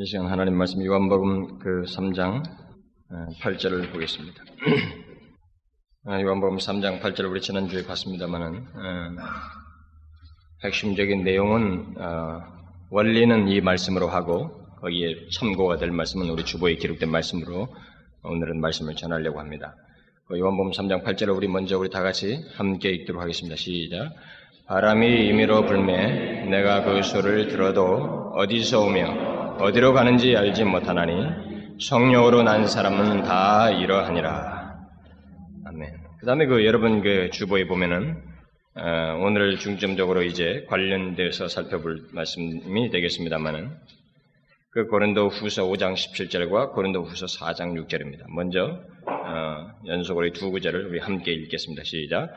이 시간 하나님 말씀 요한복음 그 3장 8절을 보겠습니다. 아, 요한복음 3장 8절을 우리 지난주에 봤습니다만은 핵심적인 내용은 어, 원리는 이 말씀으로 하고 거기에 참고가 될 말씀은 우리 주보에 기록된 말씀으로 오늘은 말씀을 전하려고 합니다. 그 요한복음 3장 8절을 우리 먼저 우리 다 같이 함께 읽도록 하겠습니다. 시작. 바람이 임의로 불매 내가 그 소를 들어도 어디서 오며 어디로 가는지 알지 못하나니 성령으로 난 사람은 다 이러하니라. 아멘. 그 다음에 그 여러분 그 주보에 보면은 어, 오늘 중점적으로 이제 관련돼서 살펴볼 말씀이 되겠습니다만은 그 고린도 후서 5장 17절과 고린도 후서 4장 6절입니다. 먼저 어, 연속으로 이 두 구절을 우리 함께 읽겠습니다. 시작.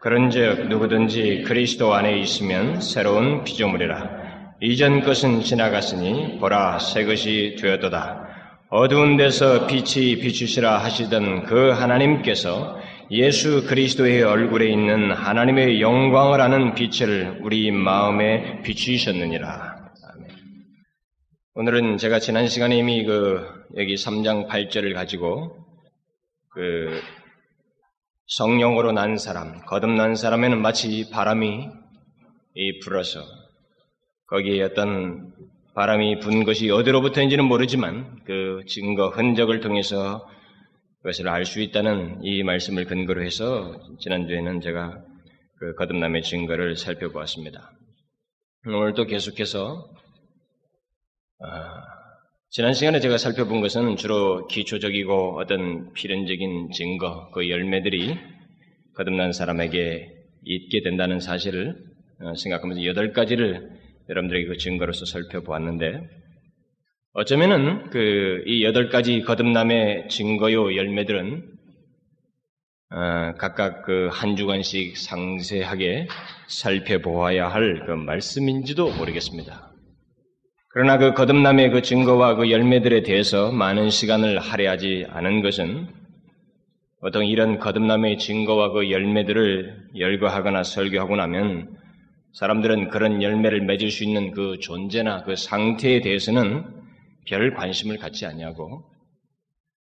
그런즉 누구든지 그리스도 안에 있으면 새로운 피조물이라. 이전 것은 지나갔으니 보라 새 것이 되었도다. 어두운 데서 빛이 비추시라 하시던 그 하나님께서 예수 그리스도의 얼굴에 있는 하나님의 영광을 아는 빛을 우리 마음에 비추셨느니라. 오늘은 제가 지난 시간에 이미 그 여기 3장 8절을 가지고 그 성령으로 난 사람, 거듭난 사람에는 마치 바람이 불어서 거기에 어떤 바람이 분 것이 어디로부터인지는 모르지만 그 증거, 흔적을 통해서 그것을 알 수 있다는 이 말씀을 근거로 해서 지난주에는 제가 그 거듭남의 증거를 살펴보았습니다. 오늘도 계속해서 아, 지난 시간에 제가 살펴본 것은 주로 기초적이고 어떤 필연적인 증거, 그 열매들이 거듭난 사람에게 있게 된다는 사실을 어, 생각하면서 여덟 가지를 여러분들에게 그 증거로서 살펴보았는데 어쩌면은 그 이 여덟 가지 거듭남의 증거요 열매들은 어, 각각 그 한 주간씩 상세하게 살펴보아야 할 그 말씀인지도 모르겠습니다. 그러나 그 거듭남의 그 증거와 그 열매들에 대해서 많은 시간을 할애하지 않은 것은 보통 이런 거듭남의 증거와 그 열매들을 열거하거나 설교하고 나면 사람들은 그런 열매를 맺을 수 있는 그 존재나 그 상태에 대해서는 별 관심을 갖지 아니하고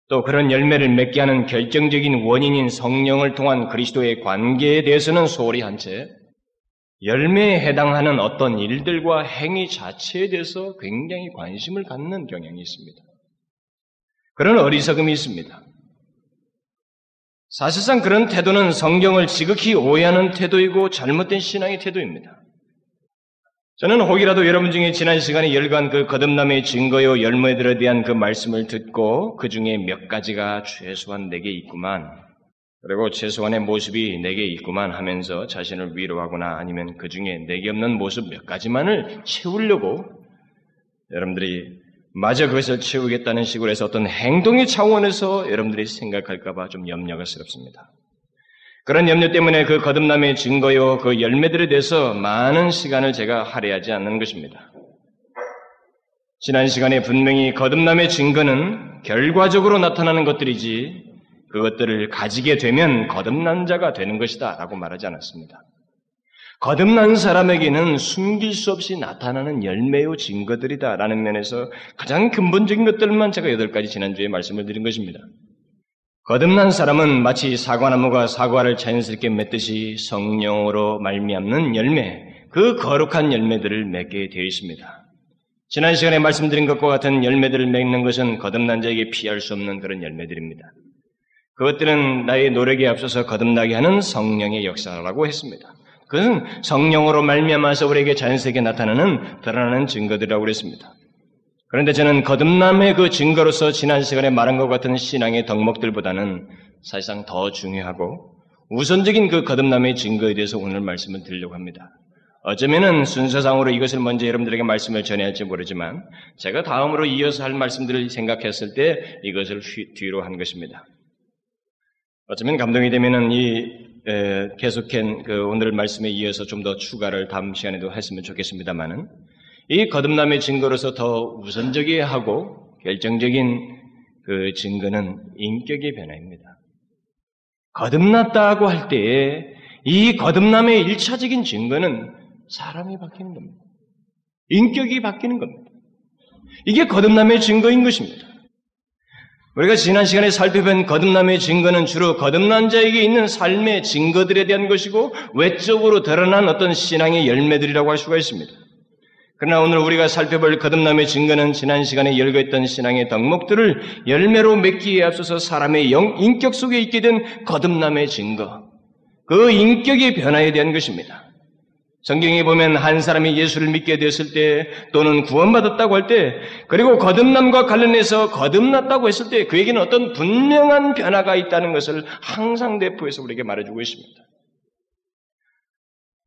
또 그런 열매를 맺게 하는 결정적인 원인인 성령을 통한 그리스도의 관계에 대해서는 소홀히 한 채 열매에 해당하는 어떤 일들과 행위 자체에 대해서 굉장히 관심을 갖는 경향이 있습니다. 그런 어리석음이 있습니다. 사실상 그런 태도는 성경을 지극히 오해하는 태도이고 잘못된 신앙의 태도입니다. 저는 혹이라도 여러분 중에 지난 시간에 열간 그 거듭남의 증거요 열매들에 대한 그 말씀을 듣고 그 중에 몇 가지가 최소한 내게 있구만. 그리고 최소한의 모습이 내게 있구만 하면서 자신을 위로하거나 아니면 그 중에 내게 없는 모습 몇 가지만을 채우려고 여러분들이 마저 그것을 채우겠다는 식으로 해서 어떤 행동의 차원에서 여러분들이 생각할까봐 좀 염려가 스럽습니다. 그런 염려 때문에 그 거듭남의 증거요, 그 열매들에 대해서 많은 시간을 제가 할애하지 않는 것입니다. 지난 시간에 분명히 거듭남의 증거는 결과적으로 나타나는 것들이지 그것들을 가지게 되면 거듭난 자가 되는 것이다 라고 말하지 않았습니다. 거듭난 사람에게는 숨길 수 없이 나타나는 열매요 증거들이다 라는 면에서 가장 근본적인 것들만 제가 여덟 가지 지난주에 말씀을 드린 것입니다. 거듭난 사람은 마치 사과나무가 사과를 자연스럽게 맺듯이 성령으로 말미암는 열매, 그 거룩한 열매들을 맺게 되어 있습니다. 지난 시간에 말씀드린 것과 같은 열매들을 맺는 것은 거듭난 자에게 피할 수 없는 그런 열매들입니다. 그것들은 나의 노력에 앞서서 거듭나게 하는 성령의 역사라고 했습니다. 그것은 성령으로 말미암아서 우리에게 자연스럽게 나타나는 드러나는 증거들이라고 그랬습니다. 그런데 저는 거듭남의 그 증거로서 지난 시간에 말한 것 같은 신앙의 덕목들보다는 사실상 더 중요하고 우선적인 그 거듭남의 증거에 대해서 오늘 말씀을 드리려고 합니다. 어쩌면은 순서상으로 이것을 먼저 여러분들에게 말씀을 전해야 할지 모르지만 제가 다음으로 이어서 할 말씀들을 생각했을 때 이것을 뒤로 한 것입니다. 어쩌면 감동이 되면은 이 에, 계속한 그 오늘 말씀에 이어서 좀 더 추가를 다음 시간에도 했으면 좋겠습니다만은 이 거듭남의 증거로서 더 우선적이어야 하고 결정적인 그 증거는 인격의 변화입니다. 거듭났다고 할 때에 이 거듭남의 일차적인 증거는 사람이 바뀌는 겁니다. 인격이 바뀌는 겁니다. 이게 거듭남의 증거인 것입니다. 우리가 지난 시간에 살펴본 거듭남의 증거는 주로 거듭난 자에게 있는 삶의 증거들에 대한 것이고 외적으로 드러난 어떤 신앙의 열매들이라고 할 수가 있습니다. 그러나 오늘 우리가 살펴볼 거듭남의 증거는 지난 시간에 열거했던 신앙의 덕목들을 열매로 맺기에 앞서서 사람의 영, 인격 속에 있게 된 거듭남의 증거, 그 인격의 변화에 대한 것입니다. 성경에 보면 한 사람이 예수를 믿게 되었을 때 또는 구원받았다고 할 때 그리고 거듭남과 관련해서 거듭났다고 했을 때 그에게는 어떤 분명한 변화가 있다는 것을 항상 대포해서 우리에게 말해주고 있습니다.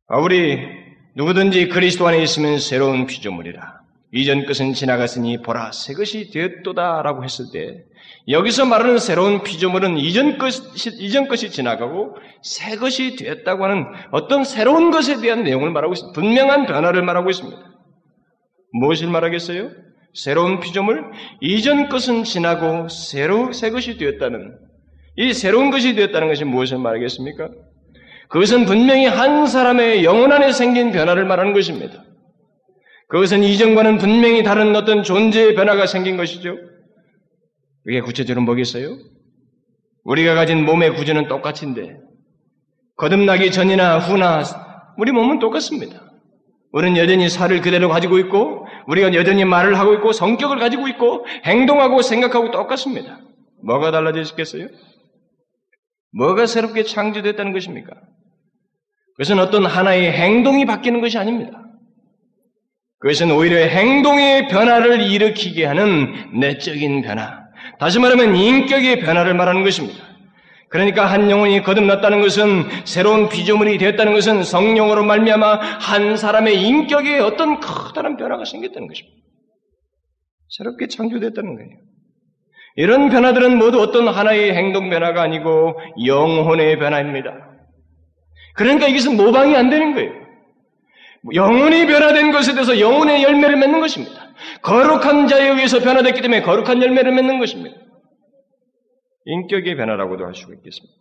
아, 우리 누구든지 그리스도 안에 있으면 새로운 피조물이라. 이전 것은 지나갔으니 보라 새 것이 되었도다라고 했을 때 여기서 말하는 새로운 피조물은 이전 것이 이전 것이 지나가고 새 것이 되었다고 하는 어떤 새로운 것에 대한 내용을 말하고 있습니다. 분명한 변화를 말하고 있습니다. 무엇을 말하겠어요? 새로운 피조물 이전 것은 지나고 새로 새 것이 되었다는 이 새로운 것이 되었다는 것이 무엇을 말하겠습니까? 그것은 분명히 한 사람의 영혼 안에 생긴 변화를 말하는 것입니다. 그것은 이전과는 분명히 다른 어떤 존재의 변화가 생긴 것이죠. 그게 구체적으로 뭐겠어요? 우리가 가진 몸의 구조는 똑같은데 거듭나기 전이나 후나 우리 몸은 똑같습니다. 우리는 여전히 살을 그대로 가지고 있고 우리가 여전히 말을 하고 있고 성격을 가지고 있고 행동하고 생각하고 똑같습니다. 뭐가 달라졌겠어요? 뭐가 새롭게 창조됐다는 것입니까? 그것은 어떤 하나의 행동이 바뀌는 것이 아닙니다. 그것은 오히려 행동의 변화를 일으키게 하는 내적인 변화. 다시 말하면 인격의 변화를 말하는 것입니다. 그러니까 한 영혼이 거듭났다는 것은 새로운 피조물이 되었다는 것은 성령으로 말미암아 한 사람의 인격에 어떤 커다란 변화가 생겼다는 것입니다. 새롭게 창조됐다는 거예요. 이런 변화들은 모두 어떤 하나의 행동 변화가 아니고 영혼의 변화입니다. 그러니까 이것은 모방이 안 되는 거예요. 영혼이 변화된 것에 대해서 영혼의 열매를 맺는 것입니다. 거룩한 자에 의해서 변화됐기 때문에 거룩한 열매를 맺는 것입니다. 인격의 변화라고도 할 수가 있겠습니다.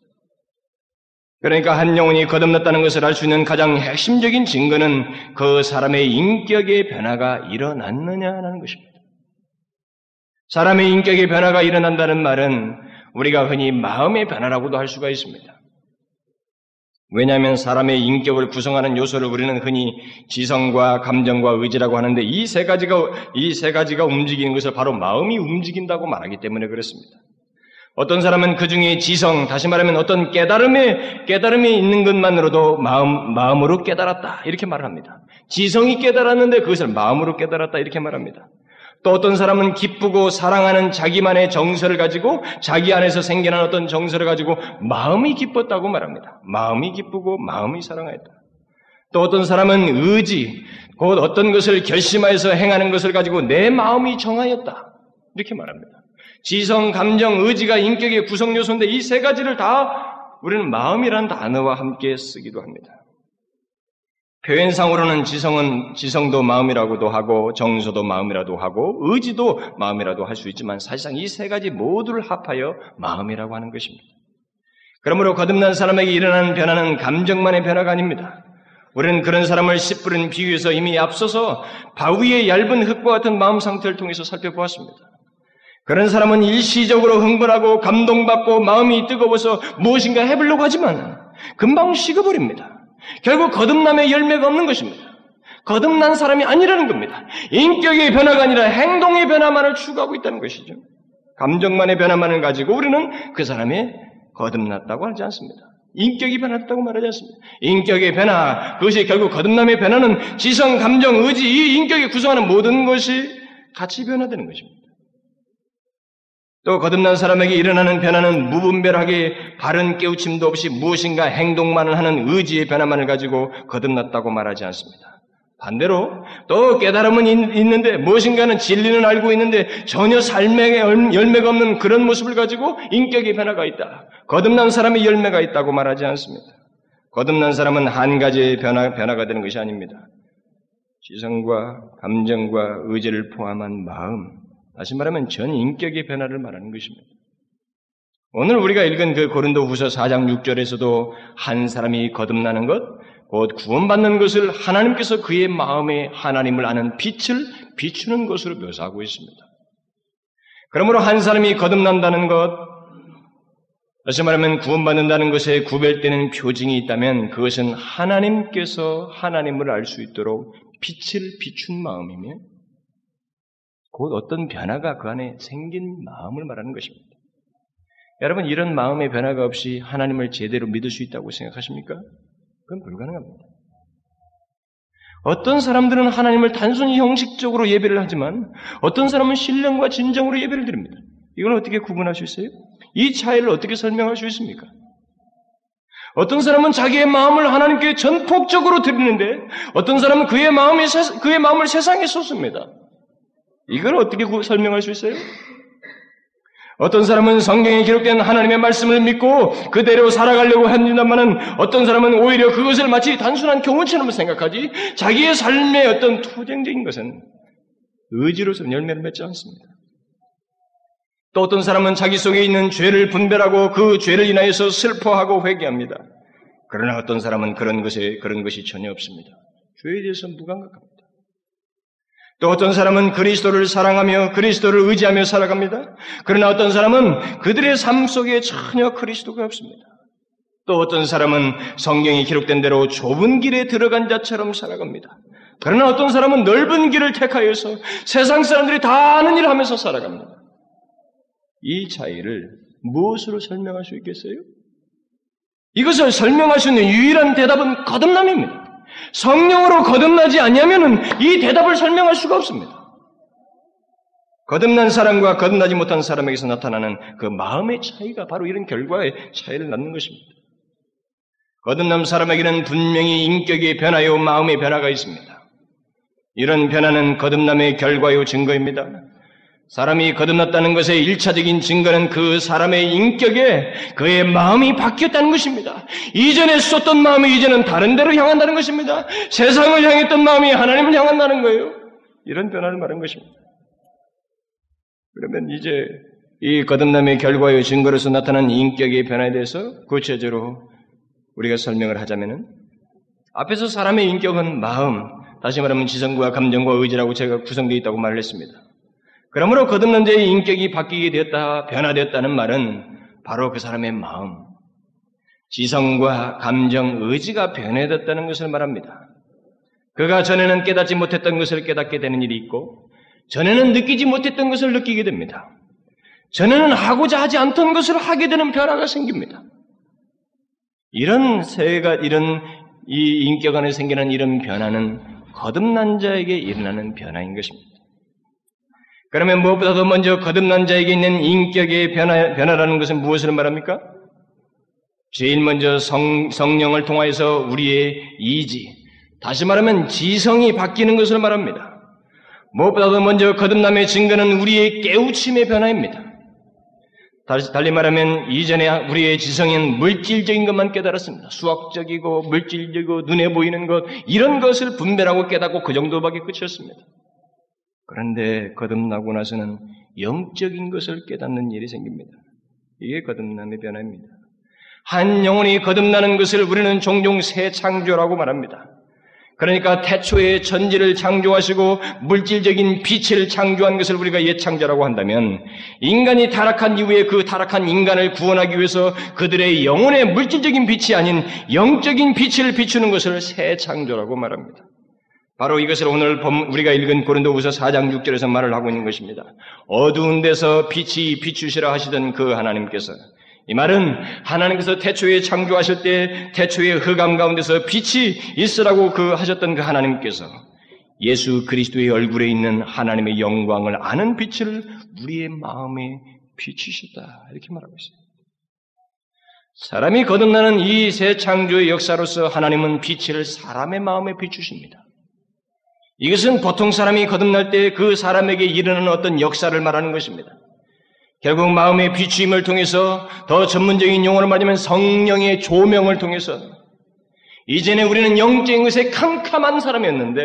그러니까 한 영혼이 거듭났다는 것을 알 수 있는 가장 핵심적인 증거는 그 사람의 인격의 변화가 일어났느냐라는 것입니다. 사람의 인격의 변화가 일어난다는 말은 우리가 흔히 마음의 변화라고도 할 수가 있습니다. 왜냐하면 사람의 인격을 구성하는 요소를 우리는 흔히 지성과 감정과 의지라고 하는데 이 세 가지가 이 세 가지가 움직이는 것을 바로 마음이 움직인다고 말하기 때문에 그렇습니다. 어떤 사람은 그 중에 지성, 다시 말하면 어떤 깨달음에 깨달음이 있는 것만으로도 마음 마음으로 깨달았다 이렇게 말합니다. 지성이 깨달았는데 그것을 마음으로 깨달았다 이렇게 말합니다. 또 어떤 사람은 기쁘고 사랑하는 자기만의 정서를 가지고 자기 안에서 생겨난 어떤 정서를 가지고 마음이 기뻤다고 말합니다. 마음이 기쁘고 마음이 사랑하였다. 또 어떤 사람은 의지, 곧 어떤 것을 결심하여서 행하는 것을 가지고 내 마음이 정하였다. 이렇게 말합니다. 지성, 감정, 의지가 인격의 구성 요소인데 이 세 가지를 다 우리는 마음이라는 단어와 함께 쓰기도 합니다. 표현상으로는 지성은 지성도 마음이라고도 하고 정서도 마음이라도 하고 의지도 마음이라도 할 수 있지만 사실상 이 세 가지 모두를 합하여 마음이라고 하는 것입니다. 그러므로 거듭난 사람에게 일어나는 변화는 감정만의 변화가 아닙니다. 우리는 그런 사람을 씨 뿌린 비유에서 이미 앞서서 바위의 얇은 흙과 같은 마음 상태를 통해서 살펴보았습니다. 그런 사람은 일시적으로 흥분하고 감동받고 마음이 뜨거워서 무엇인가 해보려고 하지만 금방 식어버립니다. 결국 거듭남의 열매가 없는 것입니다. 거듭난 사람이 아니라는 겁니다. 인격의 변화가 아니라 행동의 변화만을 추구하고 있다는 것이죠. 감정만의 변화만을 가지고 우리는 그 사람이 거듭났다고 하지 않습니다. 인격이 변했다고 말하지 않습니다. 인격의 변화, 그것이 결국 거듭남의 변화는 지성, 감정, 의지, 이 인격이 구성하는 모든 것이 같이 변화되는 것입니다. 또 거듭난 사람에게 일어나는 변화는 무분별하게 바른 깨우침도 없이 무엇인가 행동만을 하는 의지의 변화만을 가지고 거듭났다고 말하지 않습니다. 반대로 또 깨달음은 있는데 무엇인가는 진리는 알고 있는데 전혀 삶에 열매가 없는 그런 모습을 가지고 인격의 변화가 있다. 거듭난 사람의 열매가 있다고 말하지 않습니다. 거듭난 사람은 한 가지의 변화, 변화가 되는 것이 아닙니다. 지성과 감정과 의지를 포함한 마음, 다시 말하면 전 인격의 변화를 말하는 것입니다. 오늘 우리가 읽은 그 고린도 후서 4장 6절에서도 한 사람이 거듭나는 것, 곧 구원받는 것을 하나님께서 그의 마음에 하나님을 아는 빛을 비추는 것으로 묘사하고 있습니다. 그러므로 한 사람이 거듭난다는 것, 다시 말하면 구원받는다는 것에 구별되는 표징이 있다면 그것은 하나님께서 하나님을 알 수 있도록 빛을 비춘 마음이며 곧 어떤 변화가 그 안에 생긴 마음을 말하는 것입니다. 여러분 이런 마음의 변화가 없이 하나님을 제대로 믿을 수 있다고 생각하십니까? 그건 불가능합니다. 어떤 사람들은 하나님을 단순히 형식적으로 예배를 하지만 어떤 사람은 신령과 진정으로 예배를 드립니다. 이걸 어떻게 구분할 수 있어요? 이 차이를 어떻게 설명할 수 있습니까? 어떤 사람은 자기의 마음을 하나님께 전폭적으로 드리는데 어떤 사람은 그의 마음이 그의 마음을 세상에 쏟습니다. 이걸 어떻게 설명할 수 있어요? 어떤 사람은 성경에 기록된 하나님의 말씀을 믿고 그대로 살아가려고 한다만은 어떤 사람은 오히려 그것을 마치 단순한 경우처럼 생각하지 자기의 삶의 어떤 투쟁적인 것은 의지로서 열매를 맺지 않습니다. 또 어떤 사람은 자기 속에 있는 죄를 분별하고 그 죄를 인하여서 슬퍼하고 회개합니다. 그러나 어떤 사람은 그런 것에 그런 것이 전혀 없습니다. 죄에 대해서 무감각합니다. 또 어떤 사람은 그리스도를 사랑하며 그리스도를 의지하며 살아갑니다. 그러나 어떤 사람은 그들의 삶 속에 전혀 그리스도가 없습니다. 또 어떤 사람은 성경이 기록된 대로 좁은 길에 들어간 자처럼 살아갑니다. 그러나 어떤 사람은 넓은 길을 택하여서 세상 사람들이 다 아는 일을 하면서 살아갑니다. 이 차이를 무엇으로 설명할 수 있겠어요? 이것을 설명할 수 있는 유일한 대답은 거듭남입니다. 성령으로 거듭나지 않냐면은 이 대답을 설명할 수가 없습니다. 거듭난 사람과 거듭나지 못한 사람에게서 나타나는 그 마음의 차이가 바로 이런 결과의 차이를 낳는 것입니다. 거듭난 사람에게는 분명히 인격의 변화요 마음의 변화가 있습니다. 이런 변화는 거듭남의 결과요 증거입니다. 사람이 거듭났다는 것의 일차적인 증거는 그 사람의 인격에 그의 마음이 바뀌었다는 것입니다. 이전에 썼던 마음이 이제는 다른 데로 향한다는 것입니다. 세상을 향했던 마음이 하나님을 향한다는 거예요. 이런 변화를 말한 것입니다. 그러면 이제 이 거듭남의 결과의 증거로서 나타난 인격의 변화에 대해서 구체적으로 우리가 설명을 하자면은 앞에서 사람의 인격은 마음, 다시 말하면 지성과 감정과 의지라고 제가 구성되어 있다고 말을 했습니다. 그러므로 거듭난 자의 인격이 바뀌게 되었다, 변화되었다는 말은 바로 그 사람의 마음, 지성과 감정, 의지가 변해졌다는 것을 말합니다. 그가 전에는 깨닫지 못했던 것을 깨닫게 되는 일이 있고, 전에는 느끼지 못했던 것을 느끼게 됩니다. 전에는 하고자 하지 않던 것을 하게 되는 변화가 생깁니다. 이런 세가, 이런 이 인격 안에 생기는 이런 변화는 거듭난 자에게 일어나는 변화인 것입니다. 그러면 무엇보다도 먼저 거듭난 자에게 있는 인격의 변화, 변화라는 것은 무엇을 말합니까? 제일 먼저 성, 성령을 통하여서 우리의 이지, 다시 말하면 지성이 바뀌는 것을 말합니다. 무엇보다도 먼저 거듭남의 증거는 우리의 깨우침의 변화입니다. 달리 말하면 이전에 우리의 지성인 물질적인 것만 깨달았습니다. 수학적이고 물질적이고 눈에 보이는 것 이런 것을 분별하고 깨닫고 그 정도밖에 끝이었습니다. 그런데 거듭나고 나서는 영적인 것을 깨닫는 일이 생깁니다. 이게 거듭남의 변화입니다. 한 영혼이 거듭나는 것을 우리는 종종 새 창조라고 말합니다. 그러니까 태초에 전지를 창조하시고 물질적인 빛을 창조한 것을 우리가 예창조라고 한다면 인간이 타락한 이후에 그 타락한 인간을 구원하기 위해서 그들의 영혼의 물질적인 빛이 아닌 영적인 빛을 비추는 것을 새 창조라고 말합니다. 바로 이것을 오늘 우리가 읽은 고린도후서 4장 6절에서 말을 하고 있는 것입니다. 어두운 데서 빛이 비추시라 하시던 그 하나님께서 이 말은 하나님께서 태초에 창조하실 때 태초의 흑암 가운데서 빛이 있으라고 그 하셨던 그 하나님께서 예수 그리스도의 얼굴에 있는 하나님의 영광을 아는 빛을 우리의 마음에 비추셨다. 이렇게 말하고 있습니다. 사람이 거듭나는 이 새 창조의 역사로서 하나님은 빛을 사람의 마음에 비추십니다. 이것은 보통 사람이 거듭날 때 그 사람에게 일어나는 어떤 역사를 말하는 것입니다. 결국 마음의 비추임을 통해서 더 전문적인 용어를 말하면 성령의 조명을 통해서 이전에 우리는 영적인 것에 캄캄한 사람이었는데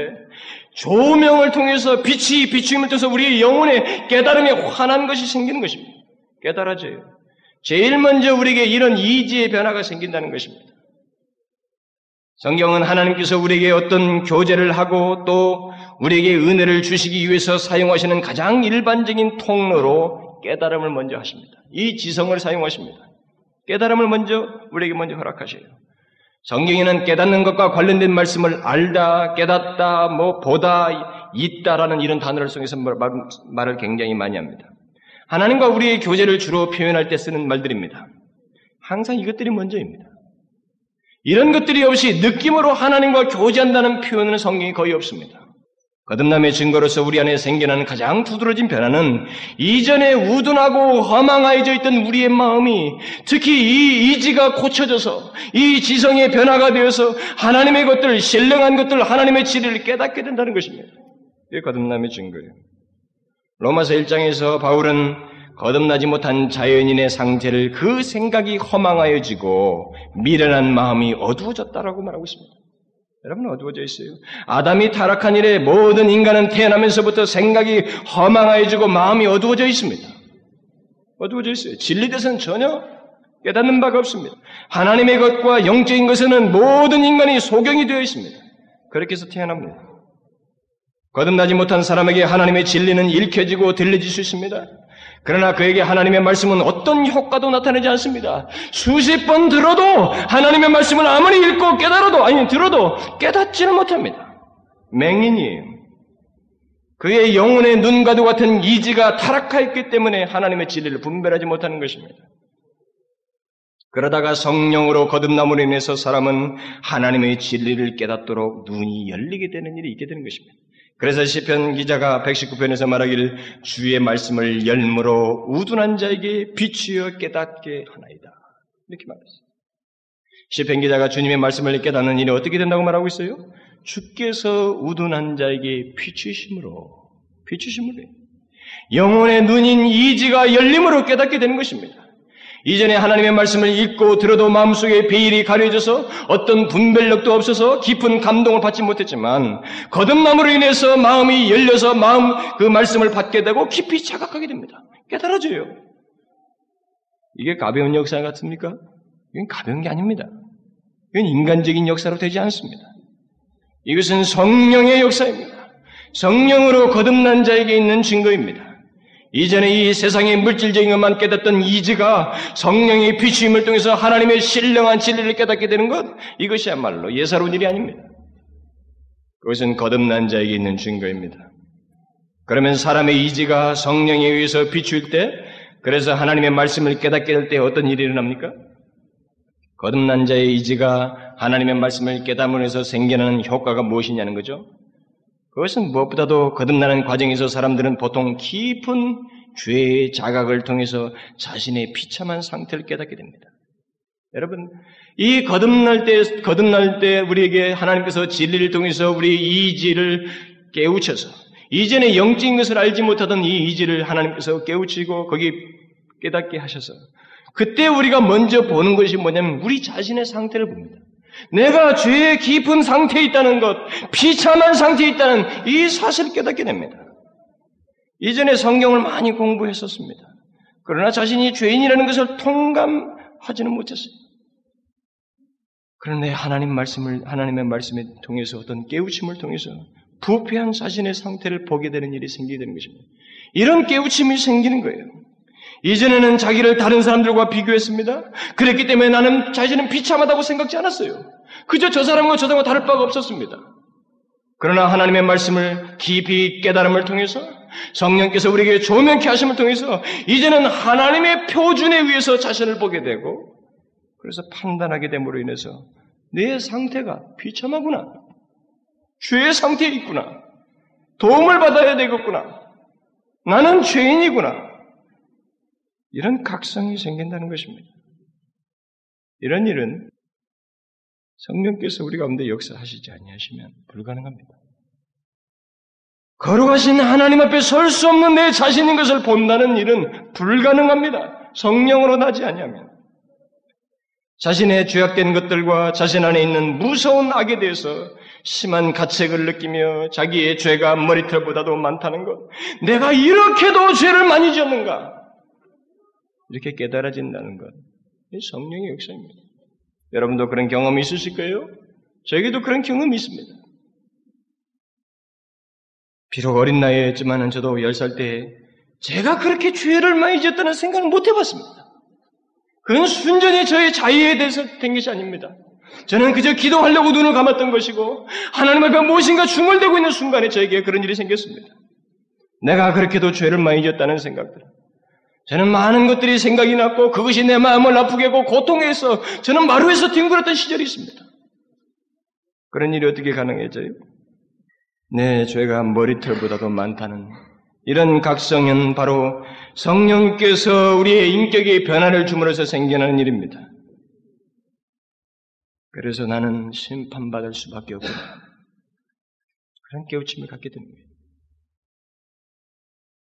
조명을 통해서 빛이 비추임을 통해서 우리의 영혼의 깨달음에 환한 것이 생기는 것입니다. 깨달아져요. 제일 먼저 우리에게 이런 이지의 변화가 생긴다는 것입니다. 성경은 하나님께서 우리에게 어떤 교제를 하고 또 우리에게 은혜를 주시기 위해서 사용하시는 가장 일반적인 통로로 깨달음을 먼저 하십니다. 이 지성을 사용하십니다. 깨달음을 먼저 우리에게 먼저 허락하셔요. 성경에는 깨닫는 것과 관련된 말씀을 알다, 깨닫다, 뭐 보다, 있다라는 이런 단어를 통해서 말을 굉장히 많이 합니다. 하나님과 우리의 교제를 주로 표현할 때 쓰는 말들입니다. 항상 이것들이 먼저입니다. 이런 것들이 없이 느낌으로 하나님과 교제한다는 표현은 성경이 거의 없습니다. 거듭남의 증거로서 우리 안에 생겨나는 가장 두드러진 변화는 이전에 우둔하고 허망하여져 있던 우리의 마음이 특히 이 이지가 고쳐져서 이 지성의 변화가 되어서 하나님의 것들, 신령한 것들, 하나님의 진리를 깨닫게 된다는 것입니다. 이게 거듭남의 증거예요. 로마서 1장에서 바울은 거듭나지 못한 자연인의 상태를 그 생각이 허망하여지고 미련한 마음이 어두워졌다라고 말하고 있습니다. 여러분 어두워져 있어요. 아담이 타락한 이래 모든 인간은 태어나면서부터 생각이 허망해지고 마음이 어두워져 있습니다. 어두워져 있어요. 진리대에서는 전혀 깨닫는 바가 없습니다. 하나님의 것과 영적인 것에는 모든 인간이 소경이 되어 있습니다. 그렇게 해서 태어납니다. 거듭나지 못한 사람에게 하나님의 진리는 읽혀지고 들려질 수 있습니다. 그러나 그에게 하나님의 말씀은 어떤 효과도 나타내지 않습니다. 수십 번 들어도 하나님의 말씀을 아무리 읽고 깨달아도 아니 들어도 깨닫지는 못합니다. 맹인이에요. 그의 영혼의 눈과도 같은 이지가 타락하였기 때문에 하나님의 진리를 분별하지 못하는 것입니다. 그러다가 성령으로 거듭남으로 인해서 사람은 하나님의 진리를 깨닫도록 눈이 열리게 되는 일이 있게 되는 것입니다. 그래서 시편 기자가 119편에서 말하기를 주의 말씀을 열무로 우둔한 자에게 비추어 깨닫게 하나이다. 이렇게 말했어요. 시편 기자가 주님의 말씀을 깨닫는 일이 어떻게 된다고 말하고 있어요? 주께서 우둔한 자에게 비추심으로 비추심으로 영혼의 눈인 이지가 열림으로 깨닫게 되는 것입니다. 이전에 하나님의 말씀을 읽고 들어도 마음속에 베일이 가려져서 어떤 분별력도 없어서 깊은 감동을 받지 못했지만 거듭남으로 인해서 마음이 열려서 마음 그 말씀을 받게 되고 깊이 자각하게 됩니다. 깨달아져요. 이게 가벼운 역사 같습니까? 이건 가벼운 게 아닙니다. 이건 인간적인 역사로 되지 않습니다. 이것은 성령의 역사입니다. 성령으로 거듭난 자에게 있는 증거입니다. 이전에 이 세상의 물질적인 것만 깨닫던 이지가 성령의 비추임을 통해서 하나님의 신령한 진리를 깨닫게 되는 것, 이것이야말로 예사로운 일이 아닙니다. 그것은 거듭난 자에게 있는 증거입니다. 그러면 사람의 이지가 성령에 의해서 비추일 때, 그래서 하나님의 말씀을 깨닫게 될 때 어떤 일이 일어납니까? 거듭난 자의 이지가 하나님의 말씀을 깨닫으면서 생겨나는 효과가 무엇이냐는 거죠? 그것은 무엇보다도 거듭나는 과정에서 사람들은 보통 깊은 죄의 자각을 통해서 자신의 비참한 상태를 깨닫게 됩니다. 여러분, 이 거듭날 때, 거듭날 때 우리에게 하나님께서 진리를 통해서 우리 이지를 깨우쳐서 이전에 영적인 것을 알지 못하던 이 이지를 하나님께서 깨우치고 거기 깨닫게 하셔서 그때 우리가 먼저 보는 것이 뭐냐면 우리 자신의 상태를 봅니다. 내가 죄의 깊은 상태에 있다는 것, 비참한 상태에 있다는 이 사실을 깨닫게 됩니다. 이전에 성경을 많이 공부했었습니다. 그러나 자신이 죄인이라는 것을 통감하지는 못했어요. 그런데 하나님 말씀을, 하나님의 말씀을 통해서 어떤 깨우침을 통해서 부패한 자신의 상태를 보게 되는 일이 생기게 되는 것입니다. 이런 깨우침이 생기는 거예요. 이전에는 자기를 다른 사람들과 비교했습니다. 그랬기 때문에 나는 자신은 비참하다고 생각지 않았어요. 그저 저 사람과 저 사람과 다를 바가 없었습니다. 그러나 하나님의 말씀을 깊이 깨달음을 통해서 성령께서 우리에게 조명케 하심을 통해서 이제는 하나님의 표준에 의해서 자신을 보게 되고 그래서 판단하게 됨으로 인해서 내 상태가 비참하구나. 죄의 상태에 있구나. 도움을 받아야 되겠구나. 나는 죄인이구나. 이런 각성이 생긴다는 것입니다. 이런 일은 성령께서 우리 가운데 역사하시지 아니하시면 불가능합니다. 거룩하신 하나님 앞에 설 수 없는 내 자신인 것을 본다는 일은 불가능합니다. 성령으로 나지 아니하면. 자신의 죄악된 것들과 자신 안에 있는 무서운 악에 대해서 심한 가책을 느끼며 자기의 죄가 머리털보다도 많다는 것. 내가 이렇게도 죄를 많이 지었는가? 이렇게 깨달아진다는 것. 이 성령의 역사입니다. 여러분도 그런 경험이 있으실 거예요? 저에게도 그런 경험이 있습니다. 비록 어린 나이였지만 저도 열살때 제가 그렇게 죄를 많이 지었다는 생각을 못 해봤습니다. 그건 순전히 저의 자유에 대해서 된 것이 아닙니다. 저는 그저 기도하려고 눈을 감았던 것이고 하나님 앞에 무엇인가 중얼대고 있는 순간에 저에게 그런 일이 생겼습니다. 내가 그렇게도 죄를 많이 지었다는 생각들. 저는 많은 것들이 생각이 났고 그것이 내 마음을 아프게 하고 고통해서 저는 마루에서 뒹굴었던 시절이 있습니다. 그런 일이 어떻게 가능해져요? 내 죄가 머리털보다도 많다는 이런 각성은 바로 성령께서 우리의 인격의 변화를 주므로서 생겨나는 일입니다. 그래서 나는 심판받을 수밖에 없구나. 그런 깨우침을 갖게 됩니다.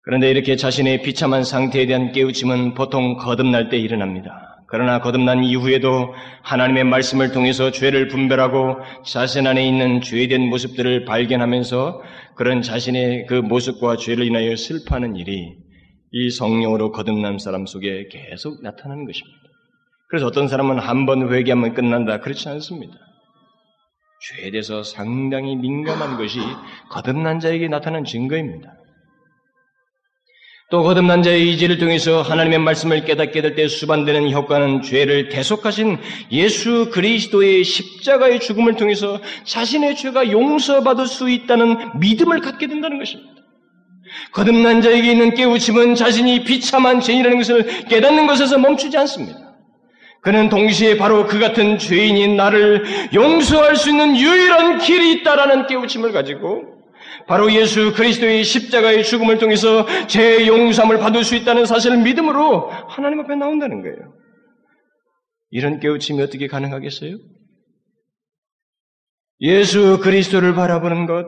그런데 이렇게 자신의 비참한 상태에 대한 깨우침은 보통 거듭날 때 일어납니다. 그러나 거듭난 이후에도 하나님의 말씀을 통해서 죄를 분별하고 자신 안에 있는 죄된 모습들을 발견하면서 그런 자신의 그 모습과 죄를 인하여 슬퍼하는 일이 이 성령으로 거듭난 사람 속에 계속 나타나는 것입니다. 그래서 어떤 사람은 한 번 회개하면 끝난다. 그렇지 않습니다. 죄에 대해서 상당히 민감한 것이 거듭난 자에게 나타난 증거입니다. 또 거듭난 자의 의지를 통해서 하나님의 말씀을 깨닫게 될 때 수반되는 효과는 죄를 대속하신 예수 그리스도의 십자가의 죽음을 통해서 자신의 죄가 용서받을 수 있다는 믿음을 갖게 된다는 것입니다. 거듭난 자에게 있는 깨우침은 자신이 비참한 죄인이라는 것을 깨닫는 것에서 멈추지 않습니다. 그는 동시에 바로 그 같은 죄인인 나를 용서할 수 있는 유일한 길이 있다라는 깨우침을 가지고 바로 예수 그리스도의 십자가의 죽음을 통해서 제 용서함을 받을 수 있다는 사실을 믿음으로 하나님 앞에 나온다는 거예요. 이런 깨우침이 어떻게 가능하겠어요? 예수 그리스도를 바라보는 것,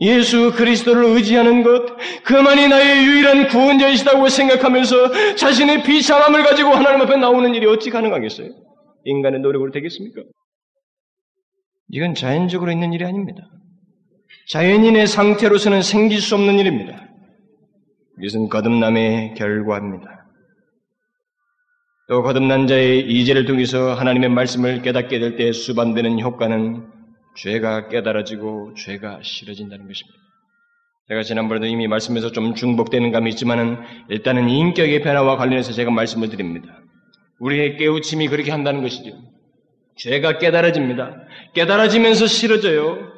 예수 그리스도를 의지하는 것, 그만이 나의 유일한 구원자이시다고 생각하면서 자신의 비참함을 가지고 하나님 앞에 나오는 일이 어찌 가능하겠어요? 인간의 노력으로 되겠습니까? 이건 자연적으로 있는 일이 아닙니다. 자연인의 상태로서는 생길 수 없는 일입니다. 이것은 거듭남의 결과입니다. 또 거듭난 자의 이제를 통해서 하나님의 말씀을 깨닫게 될 때 수반되는 효과는 죄가 깨달아지고 죄가 싫어진다는 것입니다. 제가 지난번에도 이미 말씀에서 좀 중복되는 감이 있지만은 일단은 인격의 변화와 관련해서 제가 말씀을 드립니다. 우리의 깨우침이 그렇게 한다는 것이죠. 죄가 깨달아집니다. 깨달아지면서 싫어져요.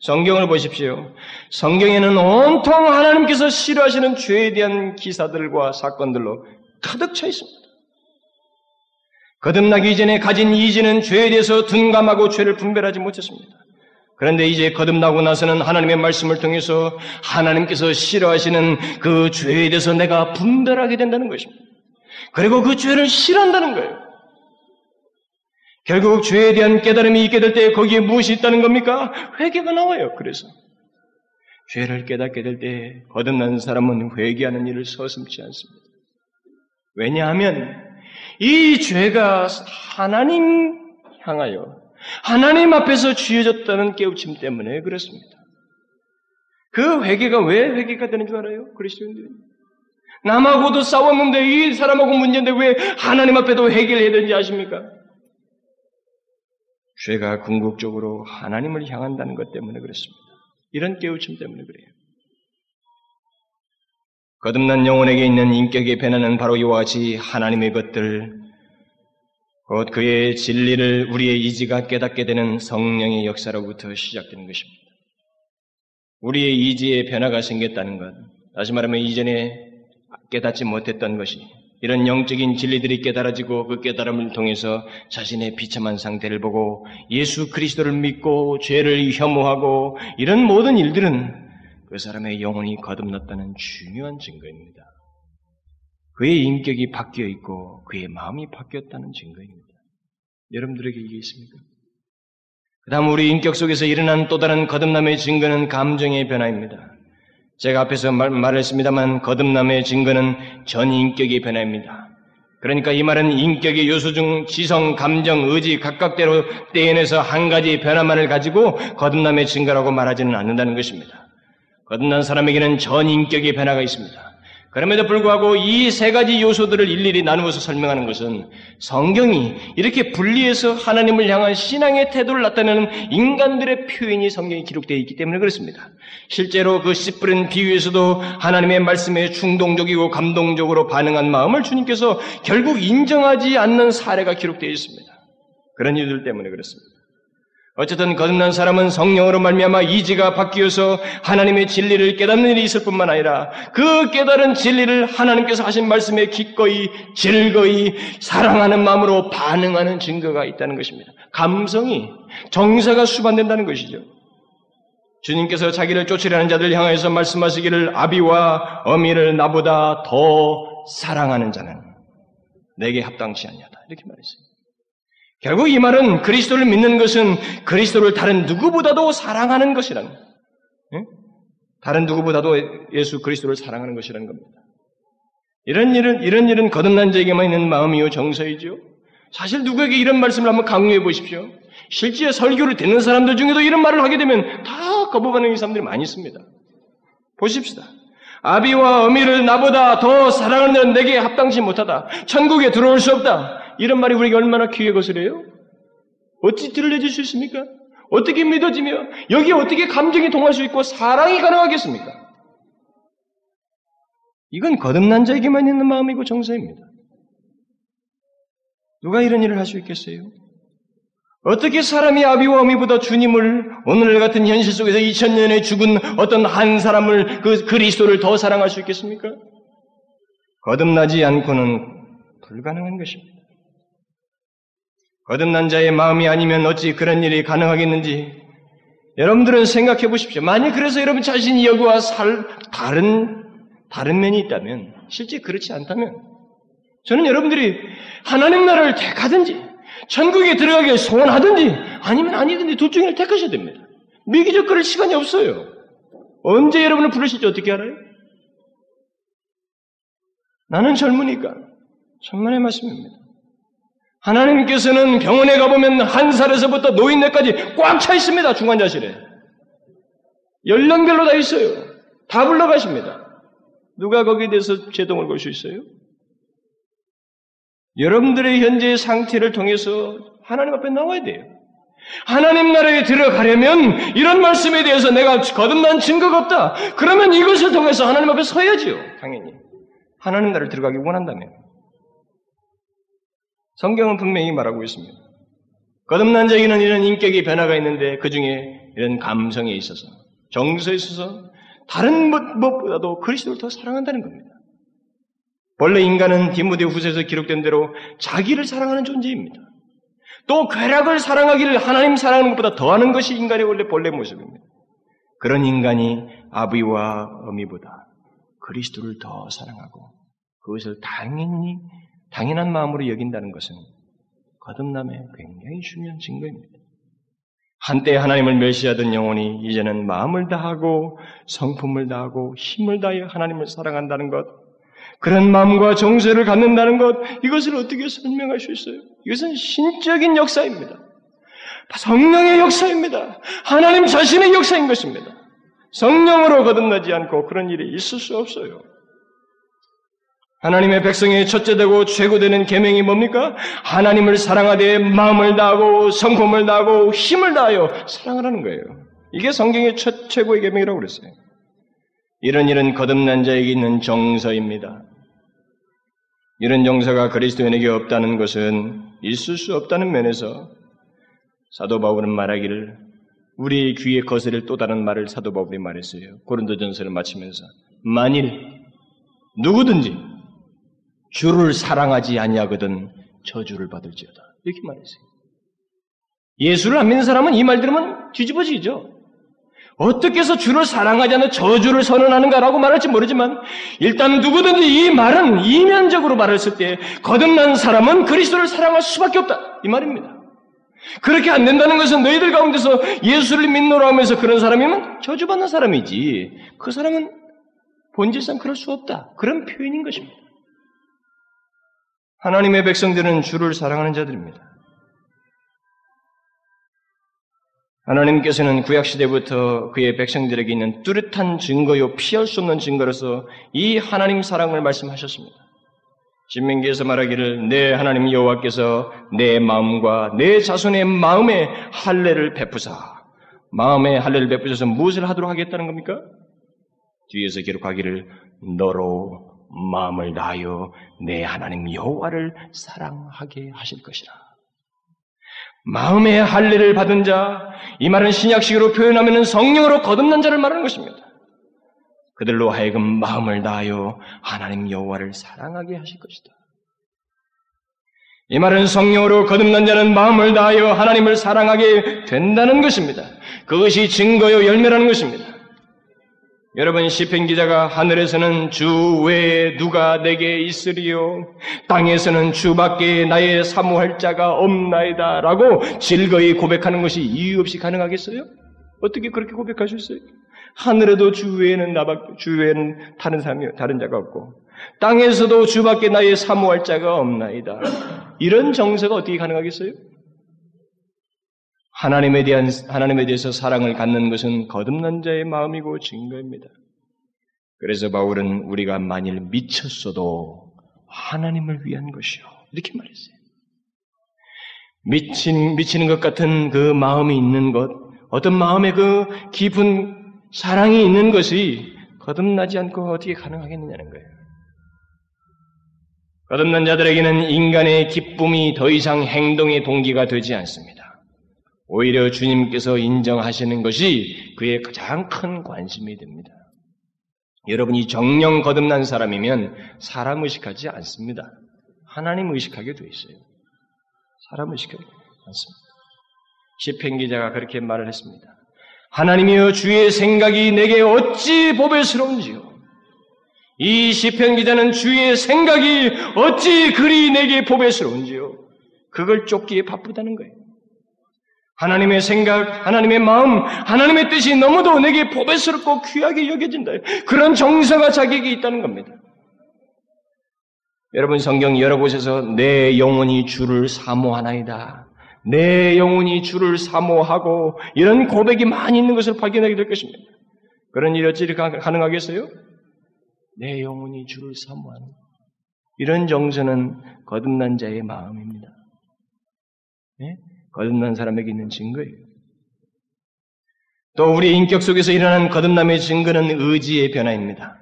성경을 보십시오. 성경에는 온통 하나님께서 싫어하시는 죄에 대한 기사들과 사건들로 가득 차 있습니다. 거듭나기 이전에 가진 이지는 죄에 대해서 둔감하고 죄를 분별하지 못했습니다. 그런데 이제 거듭나고 나서는 하나님의 말씀을 통해서 하나님께서 싫어하시는 그 죄에 대해서 내가 분별하게 된다는 것입니다. 그리고 그 죄를 싫어한다는 거예요. 결국 죄에 대한 깨달음이 있게 될 때 거기에 무엇이 있다는 겁니까? 회개가 나와요. 그래서 죄를 깨닫게 될 때 거듭난 사람은 회개하는 일을 서슴지 않습니다. 왜냐하면 이 죄가 하나님 향하여 하나님 앞에서 쥐어졌다는 깨우침 때문에 그렇습니다. 그 회개가 왜 회개가 되는 줄 알아요? 그리스도인들이. 남하고도 싸웠는데 이 사람하고 문제인데 왜 하나님 앞에도 회개를 해야 되는지 아십니까? 죄가 궁극적으로 하나님을 향한다는 것 때문에 그렇습니다. 이런 깨우침 때문에 그래요. 거듭난 영혼에게 있는 인격의 변화는 바로 이와 같이 하나님의 것들, 곧 그의 진리를 우리의 이지가 깨닫게 되는 성령의 역사로부터 시작되는 것입니다. 우리의 이지에 변화가 생겼다는 것, 다시 말하면 이전에 깨닫지 못했던 것이 이런 영적인 진리들이 깨달아지고 그 깨달음을 통해서 자신의 비참한 상태를 보고 예수 그리스도를 믿고 죄를 혐오하고 이런 모든 일들은 그 사람의 영혼이 거듭났다는 중요한 증거입니다. 그의 인격이 바뀌어 있고 그의 마음이 바뀌었다는 증거입니다. 여러분들에게 이게 있습니까? 그 다음 우리 인격 속에서 일어난 또 다른 거듭남의 증거는 감정의 변화입니다. 제가 앞에서 말, 말했습니다만 거듭남의 증거는 전 인격의 변화입니다. 그러니까 이 말은 인격의 요소 중 지성, 감정, 의지 각각대로 떼어내서 한 가지 변화만을 가지고 거듭남의 증거라고 말하지는 않는다는 것입니다. 거듭난 사람에게는 전 인격의 변화가 있습니다. 그럼에도 불구하고 이 세 가지 요소들을 일일이 나누어서 설명하는 것은 성경이 이렇게 분리해서 하나님을 향한 신앙의 태도를 나타내는 인간들의 표현이 성경에 기록되어 있기 때문에 그렇습니다. 실제로 그 씨 뿌린 비유에서도 하나님의 말씀에 충동적이고 감동적으로 반응한 마음을 주님께서 결국 인정하지 않는 사례가 기록되어 있습니다. 그런 이유들 때문에 그렇습니다. 어쨌든 거듭난 사람은 성령으로 말미암아 이지가 바뀌어서 하나님의 진리를 깨닫는 일이 있을 뿐만 아니라 그 깨달은 진리를 하나님께서 하신 말씀에 기꺼이 즐거이 사랑하는 마음으로 반응하는 증거가 있다는 것입니다. 감성이 정사가 수반된다는 것이죠. 주님께서 자기를 쫓으려는 자들 향해서 말씀하시기를 아비와 어미를 나보다 더 사랑하는 자는 내게 합당치 않냐다 이렇게 말했어요. 결국 이 말은 그리스도를 믿는 것은 그리스도를 다른 누구보다도 사랑하는 것이라는 예? 다른 누구보다도 예수 그리스도를 사랑하는 것이라는 겁니다. 이런 일은 이런 일은 거듭난 자에게만 있는 마음이요 정서이죠. 사실 누구에게 이런 말씀을 한번 강요해 보십시오. 실제 설교를 듣는 사람들 중에도 이런 말을 하게 되면 다 거부반응인 사람들이 많이 있습니다. 보십시다. 아비와 어미를 나보다 더 사랑하는 내게 합당치 못하다. 천국에 들어올 수 없다. 이런 말이 우리에게 얼마나 귀해 것이래요? 어찌 들려질 수 있습니까? 어떻게 믿어지며 여기에 어떻게 감정이 통할 수 있고 사랑이 가능하겠습니까? 이건 거듭난 자에게만 있는 마음이고 정서입니다. 누가 이런 일을 할 수 있겠어요? 어떻게 사람이 아비와 어미보다 주님을 오늘 같은 현실 속에서 2000년에 죽은 어떤 한 사람을 그 그리스도를 더 사랑할 수 있겠습니까? 거듭나지 않고는 불가능한 것입니다. 거듭난 자의 마음이 아니면 어찌 그런 일이 가능하겠는지 여러분들은 생각해 보십시오. 만약 그래서 여러분 자신이 여기와 살 다른 다른 면이 있다면 실제 그렇지 않다면 저는 여러분들이 하나님 나라를 택하든지 천국에 들어가길 소원하든지 아니면 아니든지 둘 중에 택하셔야 됩니다. 미기적 그럴 시간이 없어요. 언제 여러분을 부르실지 어떻게 알아요? 나는 젊으니까 천만의 말씀입니다. 하나님께서는 병원에 가보면 한 살에서부터 노인네까지 꽉 차 있습니다. 중환자실에. 연령별로 다 있어요. 다 불러가십니다. 누가 거기에 대해서 제동을 걸 수 있어요? 여러분들의 현재의 상태를 통해서 하나님 앞에 나와야 돼요. 하나님 나라에 들어가려면 이런 말씀에 대해서 내가 거듭난 증거가 없다. 그러면 이것을 통해서 하나님 앞에 서야지요. 당연히. 하나님 나라를 들어가기 원한다면. 성경은 분명히 말하고 있습니다. 거듭난 자에게는 이런 인격의 변화가 있는데 그 중에 이런 감성에 있어서 정서에 있어서 다른 무엇보다도 그리스도를 더 사랑한다는 겁니다. 원래 인간은 디모데 후서에서 기록된 대로 자기를 사랑하는 존재입니다. 또 쾌락을 사랑하기를 하나님 사랑하는 것보다 더하는 것이 인간의 원래 본래 모습입니다. 그런 인간이 아비와 어미보다 그리스도를 더 사랑하고 그것을 당연히 당연한 마음으로 여긴다는 것은 거듭남의 굉장히 중요한 증거입니다. 한때 하나님을 멸시하던 영혼이 이제는 마음을 다하고 성품을 다하고 힘을 다하여 하나님을 사랑한다는 것, 그런 마음과 정서를 갖는다는 것, 이것을 어떻게 설명할 수 있어요? 이것은 신적인 역사입니다. 성령의 역사입니다. 하나님 자신의 역사인 것입니다. 성령으로 거듭나지 않고 그런 일이 있을 수 없어요. 하나님의 백성의 첫째 되고 최고 되는 계명이 뭡니까? 하나님을 사랑하되 마음을 다하고 성품을 다하고 힘을 다하여 사랑하라는 거예요. 이게 성경의 첫 최고의 계명이라고 그랬어요. 이런 일은 거듭난 자에게 있는 정서입니다. 이런 정서가 그리스도인에게 없다는 것은 있을 수 없다는 면에서 사도 바울은 말하기를 우리 귀에 거스를 또 다른 말을 사도 바울이 말했어요. 고린도전서를 마치면서 만일 누구든지 주를 사랑하지 아니하거든 저주를 받을지어다. 이렇게 말했어요. 예수를 안 믿는 사람은 이 말 들으면 뒤집어지죠. 어떻게 해서 주를 사랑하지 않는 저주를 선언하는가라고 말할지 모르지만 일단 누구든지 이 말은 이면적으로 말했을 때 거듭난 사람은 그리스도를 사랑할 수밖에 없다. 이 말입니다. 그렇게 안 된다는 것은 너희들 가운데서 예수를 믿노라 하면서 그런 사람이면 저주받는 사람이지. 그 사람은 본질상 그럴 수 없다. 그런 표현인 것입니다. 하나님의 백성들은 주를 사랑하는 자들입니다. 하나님께서는 구약시대부터 그의 백성들에게 있는 뚜렷한 증거요, 피할 수 없는 증거로서 이 하나님 사랑을 말씀하셨습니다. 신명기에서 말하기를 내 하나님 여호와께서 내 마음과 내 자손의 마음에 할례를 베푸사 마음에 할례를 베푸셔서 무엇을 하도록 하겠다는 겁니까? 뒤에서 기록하기를 너로 마음을 다하여 내 하나님 여호와를 사랑하게 하실 것이라. 마음의 할례를 받은 자, 이 말은 신약식으로 표현하면 성령으로 거듭난 자를 말하는 것입니다. 그들로 하여금 마음을 다하여 하나님 여호와를 사랑하게 하실 것이다. 이 말은 성령으로 거듭난 자는 마음을 다하여 하나님을 사랑하게 된다는 것입니다. 그것이 증거요 열매라는 것입니다. 여러분 시편 기자가 하늘에서는 주 외에 누가 내게 있으리요 땅에서는 주밖에 나의 사모할 자가 없나이다라고 즐거이 고백하는 것이 이유 없이 가능하겠어요? 어떻게 그렇게 고백할 수 있어요? 하늘에도 주 외에는 나밖 주 외에는 다른 사람이 다른 자가 없고 땅에서도 주밖에 나의 사모할 자가 없나이다. 이런 정서가 어떻게 가능하겠어요? 하나님에 대한 하나님에 대해서 사랑을 갖는 것은 거듭난 자의 마음이고 증거입니다. 그래서 바울은 우리가 만일 미쳤어도 하나님을 위한 것이요 이렇게 말했어요. 미친 미치는 것 같은 그 마음이 있는 것, 어떤 마음에 그 깊은 사랑이 있는 것이 거듭나지 않고 어떻게 가능하겠느냐는 거예요. 거듭난 자들에게는 인간의 기쁨이 더 이상 행동의 동기가 되지 않습니다. 오히려 주님께서 인정하시는 것이 그의 가장 큰 관심이 됩니다. 여러분이 정령 거듭난 사람이면 사람 의식하지 않습니다. 하나님 의식하게 돼 있어요. 사람 의식하지 않습니다. 시편 기자가 그렇게 말을 했습니다. 하나님이여 주의 생각이 내게 어찌 보배스러운지요. 이 시편 기자는 주의 생각이 어찌 그리 내게 보배스러운지요. 그걸 쫓기에 바쁘다는 거예요. 하나님의 생각, 하나님의 마음, 하나님의 뜻이 너무도 내게 보배스럽고 귀하게 여겨진다. 그런 정서가 자기에게 있다는 겁니다. 여러분 성경 여러 곳에서 내 영혼이 주를 사모하나이다. 내 영혼이 주를 사모하고 이런 고백이 많이 있는 것을 발견하게 될 것입니다. 그런 일이 어찌 가능하겠어요? 내 영혼이 주를 사모하는 이런 정서는 거듭난 자의 마음입니다. 네? 거듭난 사람에게 있는 증거예요. 또 우리 인격 속에서 일어나는 거듭남의 증거는 의지의 변화입니다.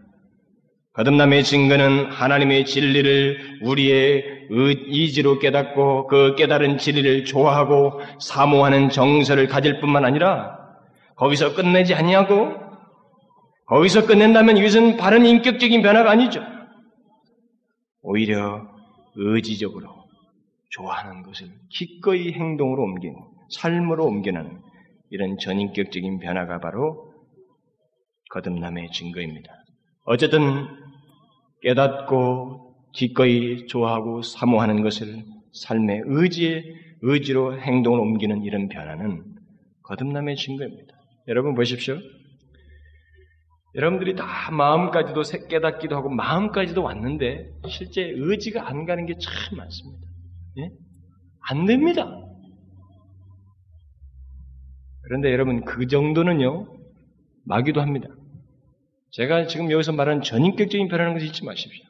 거듭남의 증거는 하나님의 진리를 우리의 의지로 깨닫고 그 깨달은 진리를 좋아하고 사모하는 정서를 가질 뿐만 아니라 거기서 끝내지 아니하고 거기서 끝낸다면 이것은 바른 인격적인 변화가 아니죠. 오히려 의지적으로 좋아하는 것을 기꺼이 행동으로 옮기는, 삶으로 옮겨내는 이런 전인격적인 변화가 바로 거듭남의 증거입니다. 어쨌든 깨닫고 기꺼이 좋아하고 사모하는 것을 삶의 의지에 의지로 행동을 옮기는 이런 변화는 거듭남의 증거입니다. 여러분 보십시오. 여러분들이 다 마음까지도 깨닫기도 하고 마음까지도 왔는데 실제 의지가 안 가는 게 참 많습니다. 예? 안 됩니다. 그런데 여러분 그 정도는요 마귀도 합니다. 제가 지금 여기서 말하는 전인격적인 변화는 것을 잊지 마십시오.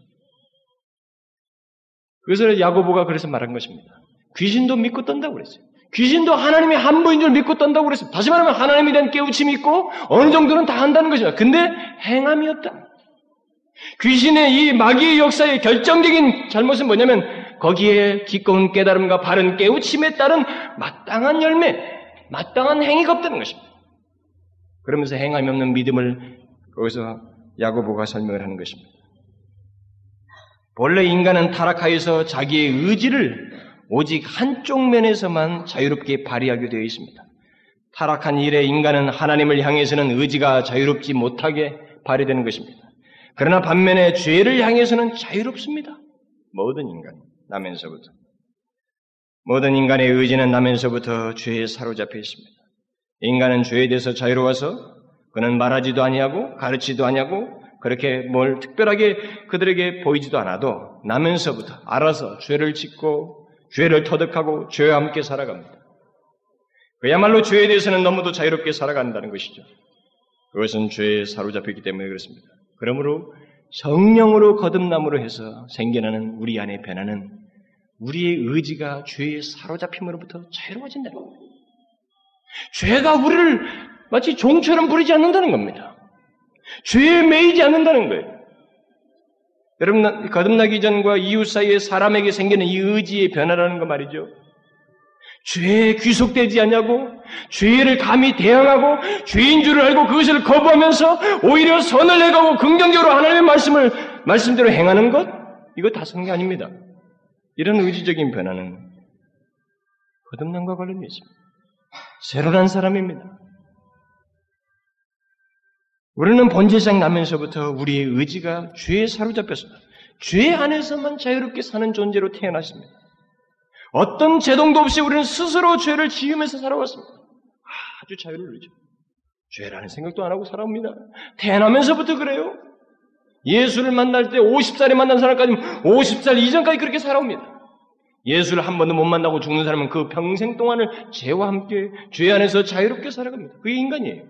그래서 야고보가 그래서 말한 것입니다. 귀신도 믿고 떤다고 그랬어요. 귀신도 하나님이 한 분인 줄 믿고 떤다고 그랬어요. 다시 말하면 하나님에 대한 깨우침이 있고 어느 정도는 다 한다는 것입니다. 근데 행함이었다. 귀신의 이 마귀의 역사의 결정적인 잘못은 뭐냐면 거기에 기꺼운 깨달음과 바른 깨우침에 따른 마땅한 열매, 마땅한 행위가 없다는 것입니다. 그러면서 행함이 없는 믿음을 거기서 야고보가 설명을 하는 것입니다. 본래 인간은 타락하여서 자기의 의지를 오직 한쪽 면에서만 자유롭게 발휘하게 되어 있습니다. 타락한 일에 인간은 하나님을 향해서는 의지가 자유롭지 못하게 발휘되는 것입니다. 그러나 반면에 죄를 향해서는 자유롭습니다. 모든 인간. 나면서부터. 모든 인간의 의지는 나면서부터 죄에 사로잡혀 있습니다. 인간은 죄에 대해서 자유로워서 그는 말하지도 아니하고 가르치지도 아니하고 그렇게 뭘 특별하게 그들에게 보이지도 않아도 나면서부터 알아서 죄를 짓고 죄를 터득하고 죄와 함께 살아갑니다. 그야말로 죄에 대해서는 너무도 자유롭게 살아간다는 것이죠. 그것은 죄에 사로잡혔기 때문에 그렇습니다. 그러므로 성령으로 거듭남으로 해서 생겨나는 우리 안에 변하는 우리의 의지가 죄의 사로잡힘으로부터 자유로워진다는 겁니다. 죄가 우리를 마치 종처럼 부리지 않는다는 겁니다. 죄에 매이지 않는다는 거예요. 여러분, 거듭나기 전과 이후 사이에 사람에게 생기는 이 의지의 변화라는 거 말이죠. 죄에 귀속되지 않냐고, 죄를 감히 대항하고, 죄인 줄을 알고 그것을 거부하면서 오히려 선을 내가고 긍정적으로 하나님의 말씀을, 말씀대로 행하는 것? 이거 다 성경 아닙니다. 이런 의지적인 변화는 거듭남과 관련이 있습니다. 새로 난 사람입니다. 우리는 본질상 나면서부터 우리의 의지가 죄에 사로잡혀서 죄 안에서만 자유롭게 사는 존재로 태어났습니다. 어떤 제동도 없이 우리는 스스로 죄를 지으면서 살아왔습니다. 아주 자유를 누리죠. 죄라는 생각도 안 하고 살아옵니다. 태어나면서부터 그래요. 예수를 만날 때 50살에 만난 사람까지 50살 이전까지 그렇게 살아옵니다. 예수를 한 번도 못 만나고 죽는 사람은 그 평생 동안을 죄와 함께 죄 안에서 자유롭게 살아갑니다. 그게 인간이에요.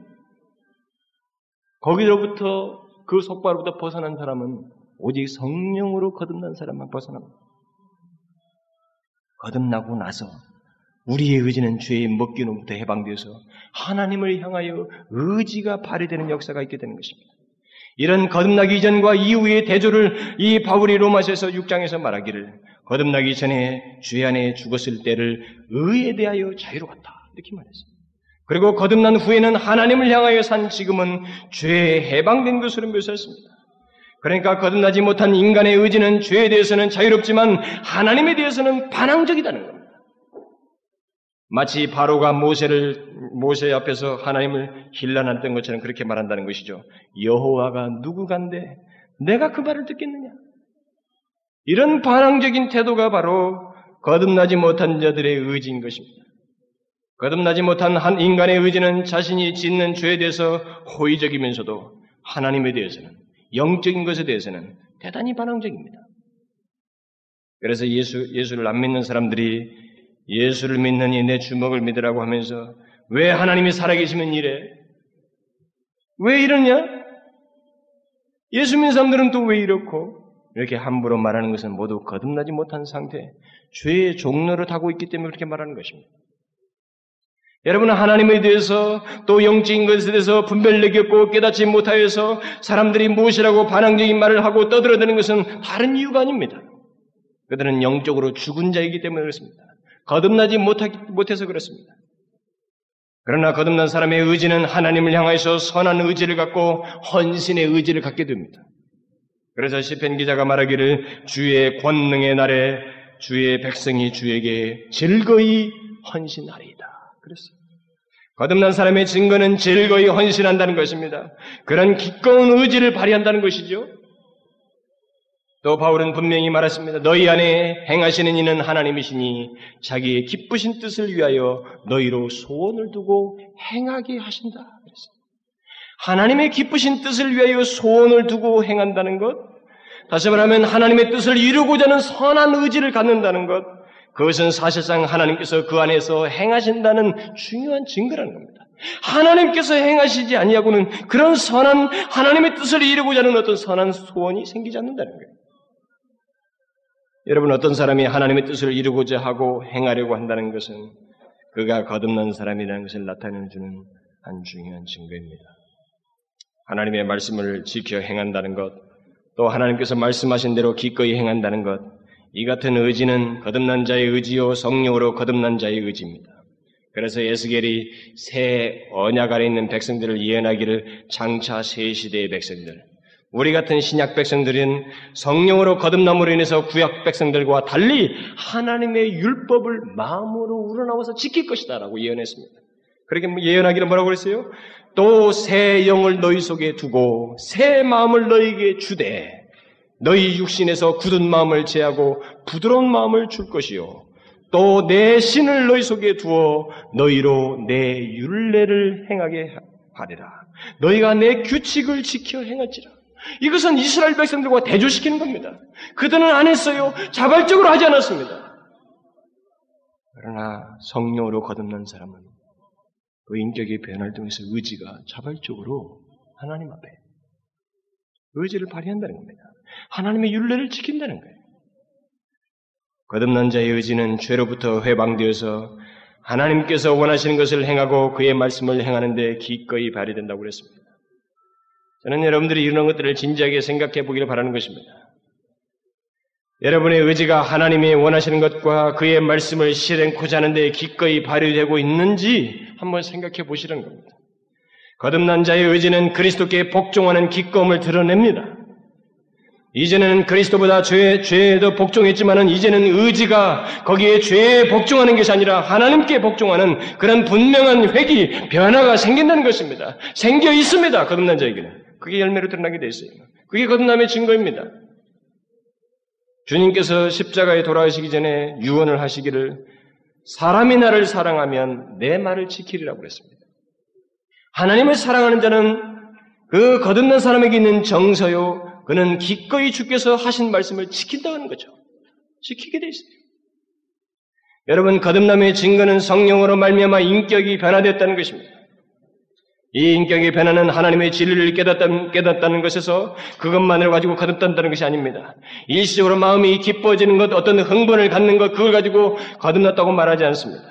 거기로부터 그 속바로부터 벗어난 사람은 오직 성령으로 거듭난 사람만 벗어납니다. 거듭나고 나서 우리의 의지는 죄의 먹기로부터 해방되어서 하나님을 향하여 의지가 발휘되는 역사가 있게 되는 것입니다. 이런 거듭나기 이전과 이후의 대조를 이 바울이 로마서에서 6장에서 말하기를 거듭나기 전에 죄 안에 죽었을 때를 의에 대하여 자유로웠다. 이렇게 말했어요. 그리고 거듭난 후에는 하나님을 향하여 산 지금은 죄에 해방된 것으로 묘사했습니다. 그러니까 거듭나지 못한 인간의 의지는 죄에 대해서는 자유롭지만 하나님에 대해서는 반항적이다는 겁니다. 마치 바로가 모세를 모세 앞에서 하나님을 힐난했던 것처럼 그렇게 말한다는 것이죠. 여호와가 누구간데 내가 그 말을 듣겠느냐? 이런 반항적인 태도가 바로 거듭나지 못한 자들의 의지인 것입니다. 거듭나지 못한 한 인간의 의지는 자신이 짓는 죄에 대해서 호의적이면서도 하나님에 대해서는 영적인 것에 대해서는 대단히 반항적입니다. 그래서 예수, 예수를 안 믿는 사람들이 예수를 믿느니 내 주먹을 믿으라고 하면서 왜 하나님이 살아계시면 이래? 왜 이러냐? 예수 믿는 사람들은 또 왜 이렇고? 이렇게 함부로 말하는 것은 모두 거듭나지 못한 상태, 죄의 종로를 타고 있기 때문에 그렇게 말하는 것입니다. 여러분은 하나님에 대해서 또 영적인 것에 대해서 분별을 느꼈고 깨닫지 못하여서 사람들이 무엇이라고 반항적인 말을 하고 떠들어대는 것은 다른 이유가 아닙니다. 그들은 영적으로 죽은 자이기 때문에 그렇습니다. 거듭나지 못해서 그렇습니다. 그러나 거듭난 사람의 의지는 하나님을 향하여서 선한 의지를 갖고 헌신의 의지를 갖게 됩니다. 그래서 시편 기자가 말하기를 주의 권능의 날에 주의 백성이 주에게 즐거이 헌신하리이다. 그랬어요. 거듭난 사람의 증거는 즐거이 헌신한다는 것입니다. 그런 기꺼운 의지를 발휘한다는 것이죠. 또 바울은 분명히 말했습니다. 너희 안에 행하시는 이는 하나님이시니 자기의 기쁘신 뜻을 위하여 너희로 소원을 두고 행하게 하신다. 하나님의 기쁘신 뜻을 위하여 소원을 두고 행한다는 것, 다시 말하면 하나님의 뜻을 이루고자 하는 선한 의지를 갖는다는 것, 그것은 사실상 하나님께서 그 안에서 행하신다는 중요한 증거라는 겁니다. 하나님께서 행하시지 아니하고는 그런 선한 하나님의 뜻을 이루고자 하는 어떤 선한 소원이 생기지 않는다는 거예요. 여러분 어떤 사람이 하나님의 뜻을 이루고자 하고 행하려고 한다는 것은 그가 거듭난 사람이라는 것을 나타내 주는 한 중요한 증거입니다. 하나님의 말씀을 지켜 행한다는 것, 또 하나님께서 말씀하신 대로 기꺼이 행한다는 것, 이 같은 의지는 거듭난 자의 의지요 성령으로 거듭난 자의 의지입니다. 그래서 예스겔이 새 언약 아래 있는 백성들을 예언하기를 장차 새 시대의 백성들, 우리 같은 신약 백성들은 성령으로 거듭남으로 인해서 구약 백성들과 달리 하나님의 율법을 마음으로 우러나와서 지킬 것이다라고 예언했습니다. 그렇게 예언하기를 뭐라고 그랬어요? 또 새 영을 너희 속에 두고 새 마음을 너희에게 주되 너희 육신에서 굳은 마음을 제하고 부드러운 마음을 줄 것이요. 또 내 신을 너희 속에 두어 너희로 내 율례를 행하게 하리라. 너희가 내 규칙을 지켜 행할지라. 이것은 이스라엘 백성들과 대조시키는 겁니다. 그들은 안 했어요. 자발적으로 하지 않았습니다. 그러나 성령으로 거듭난 사람은 그 인격의 변화를 통해서 의지가 자발적으로 하나님 앞에 의지를 발휘한다는 겁니다. 하나님의 윤례를 지킨다는 거예요. 거듭난 자의 의지는 죄로부터 회방되어서 하나님께서 원하시는 것을 행하고 그의 말씀을 행하는데 기꺼이 발휘된다고 그랬습니다. 저는 여러분들이 이런 것들을 진지하게 생각해 보기를 바라는 것입니다. 여러분의 의지가 하나님이 원하시는 것과 그의 말씀을 실행코자 하는데 기꺼이 발휘되고 있는지 한번 생각해 보시는 겁니다. 거듭난 자의 의지는 그리스도께 복종하는 기꺼움을 드러냅니다. 이제는 그리스도보다 죄, 죄에 더 복종했지만은 이제는 의지가 거기에 죄에 복종하는 것이 아니라 하나님께 복종하는 그런 분명한 회기, 변화가 생긴다는 것입니다. 생겨 있습니다. 거듭난 자에게는. 그게 열매로 드러나게 돼 있어요. 그게 거듭남의 증거입니다. 주님께서 십자가에 돌아가시기 전에 유언을 하시기를 사람이 나를 사랑하면 내 말을 지키리라고 그랬습니다. 하나님을 사랑하는 자는 그 거듭난 사람에게 있는 정서요, 그는 기꺼이 주께서 하신 말씀을 지킨다는 거죠. 지키게 돼 있어요. 여러분 거듭남의 증거는 성령으로 말미암아 인격이 변화됐다는 것입니다. 이 인격의 변화는 하나님의 진리를 깨닫다는, 깨닫다는 것에서 그것만을 가지고 거듭단다는 것이 아닙니다. 일시적으로 마음이 기뻐지는 것, 어떤 흥분을 갖는 것, 그걸 가지고 거듭났다고 말하지 않습니다.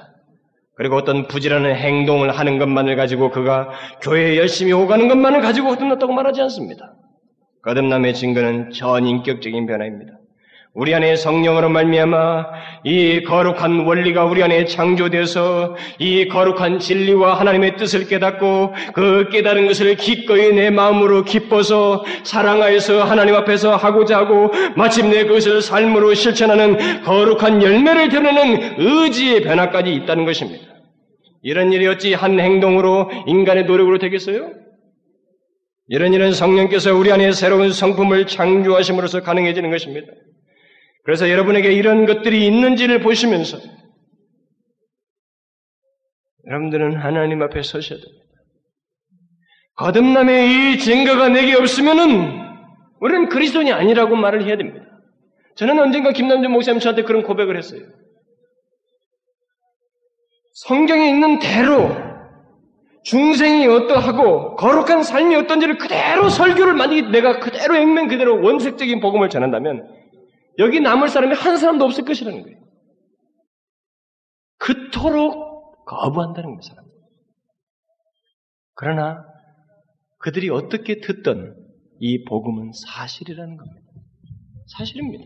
그리고 어떤 부지런한 행동을 하는 것만을 가지고 그가 교회에 열심히 오가는 것만을 가지고 거듭났다고 말하지 않습니다. 거듭남의 증거는 전인격적인 변화입니다. 우리 안에 성령으로 말미암아 이 거룩한 원리가 우리 안에 창조되어서 이 거룩한 진리와 하나님의 뜻을 깨닫고 그 깨달은 것을 기꺼이 내 마음으로 기뻐서 사랑하여서 하나님 앞에서 하고자 하고 마침내 그것을 삶으로 실천하는 거룩한 열매를 드러내는 의지의 변화까지 있다는 것입니다. 이런 일이 어찌 한 행동으로 인간의 노력으로 되겠어요? 이런 일은 성령께서 우리 안에 새로운 성품을 창조하심으로써 가능해지는 것입니다. 그래서 여러분에게 이런 것들이 있는지를 보시면서 여러분들은 하나님 앞에 서셔야 됩니다. 거듭남의 이 증거가 내게 없으면은 우리는 그리스도인이 아니라고 말을 해야 됩니다. 저는 언젠가 김남준 목사님 저한테 그런 고백을 했어요. 성경에 있는 대로 중생이 어떠하고 거룩한 삶이 어떤지를 그대로 설교를 만약에 내가 그대로 액면 그대로 원색적인 복음을 전한다면 여기 남을 사람이 한 사람도 없을 것이라는 거예요. 그토록 거부한다는 거예요, 사람. 그러나 그들이 어떻게 듣던 이 복음은 사실이라는 겁니다. 사실입니다.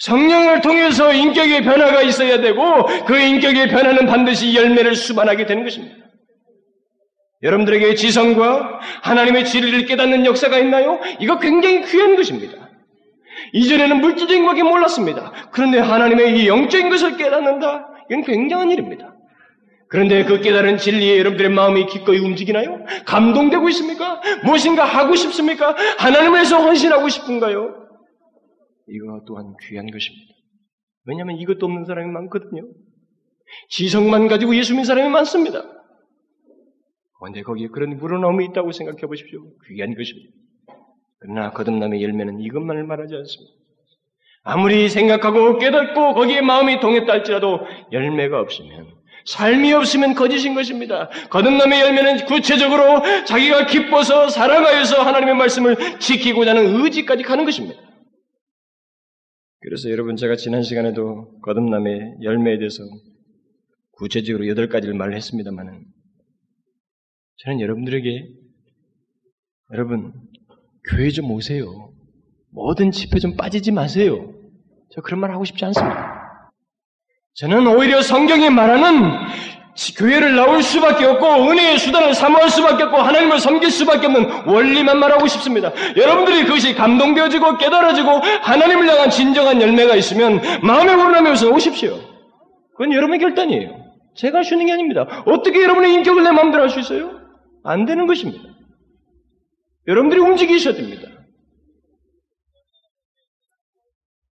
성령을 통해서 인격의 변화가 있어야 되고 그 인격의 변화는 반드시 열매를 수반하게 되는 것입니다. 여러분들에게 지성과 하나님의 진리를 깨닫는 역사가 있나요? 이거 굉장히 귀한 것입니다. 이전에는 물질적인 것밖에 몰랐습니다. 그런데 하나님의 이 영적인 것을 깨닫는다? 이건 굉장한 일입니다. 그런데 그 깨달은 진리에 여러분들의 마음이 기꺼이 움직이나요? 감동되고 있습니까? 무엇인가 하고 싶습니까? 하나님을 위해서 헌신하고 싶은가요? 이거 또한 귀한 것입니다. 왜냐하면 이것도 없는 사람이 많거든요. 지성만 가지고 예수 믿는 사람이 많습니다. 그런데 거기에 그런 물어나움이 있다고 생각해 보십시오. 귀한 것입니다. 그러나 거듭남의 열매는 이것만을 말하지 않습니다. 아무리 생각하고 깨닫고 거기에 마음이 동했다 할지라도 열매가 없으면 삶이 없으면 거짓인 것입니다. 거듭남의 열매는 구체적으로 자기가 기뻐서 살아가여서 하나님의 말씀을 지키고자 하는 의지까지 가는 것입니다. 그래서 여러분 제가 지난 시간에도 거듭남의 열매에 대해서 구체적으로 여덟 가지를 말했습니다만은 저는 여러분들에게 여러분 교회 좀 오세요. 뭐든 집회 좀 빠지지 마세요. 저 그런 말 하고 싶지 않습니다. 저는 오히려 성경이 말하는 교회를 나올 수밖에 없고 은혜의 수단을 사모할 수밖에 없고 하나님을 섬길 수밖에 없는 원리만 말하고 싶습니다. 여러분들이 그것이 감동되어지고 깨달아지고 하나님을 향한 진정한 열매가 있으면 마음에 우러나면서 오십시오. 그건 여러분의 결단이에요. 제가 쉬는 게 아닙니다. 어떻게 여러분의 인격을 내 마음대로 할 수 있어요? 안 되는 것입니다. 여러분들이 움직이셔야 됩니다.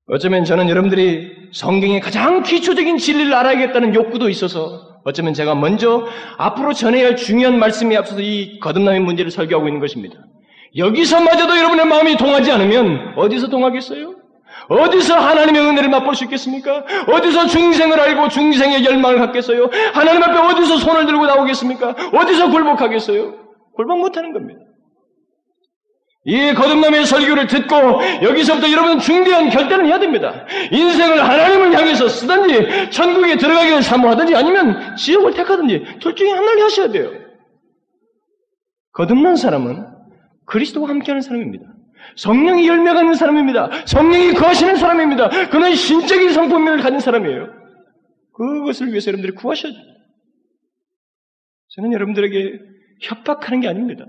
어쩌면 저는 여러분들이 성경의 가장 기초적인 진리를 알아야겠다는 욕구도 있어서 어쩌면 제가 먼저 앞으로 전해야 할 중요한 말씀에 앞서서 이 거듭남의 문제를 설교하고 있는 것입니다. 여기서마저도 여러분의 마음이 동하지 않으면 어디서 동하겠어요? 어디서 하나님의 은혜를 맛볼 수 있겠습니까? 어디서 중생을 알고 중생의 열망을 갖겠어요? 하나님 앞에 어디서 손을 들고 나오겠습니까? 어디서 굴복하겠어요? 굴복 못하는 겁니다. 이 거듭남의 설교를 듣고 여기서부터 여러분 중대한 결단을 해야 됩니다. 인생을 하나님을 향해서 쓰든지 천국에 들어가기를 사모하든지 아니면 지옥을 택하든지 둘 중에 하나를 하셔야 돼요. 거듭난 사람은 그리스도와 함께하는 사람입니다. 성령이 열매가 있는 사람입니다. 성령이 거하시는 사람입니다. 그는 신적인 성품을 가진 사람이에요. 그것을 위해서 여러분들이 구하셔야 돼요. 저는 여러분들에게 협박하는 게 아닙니다.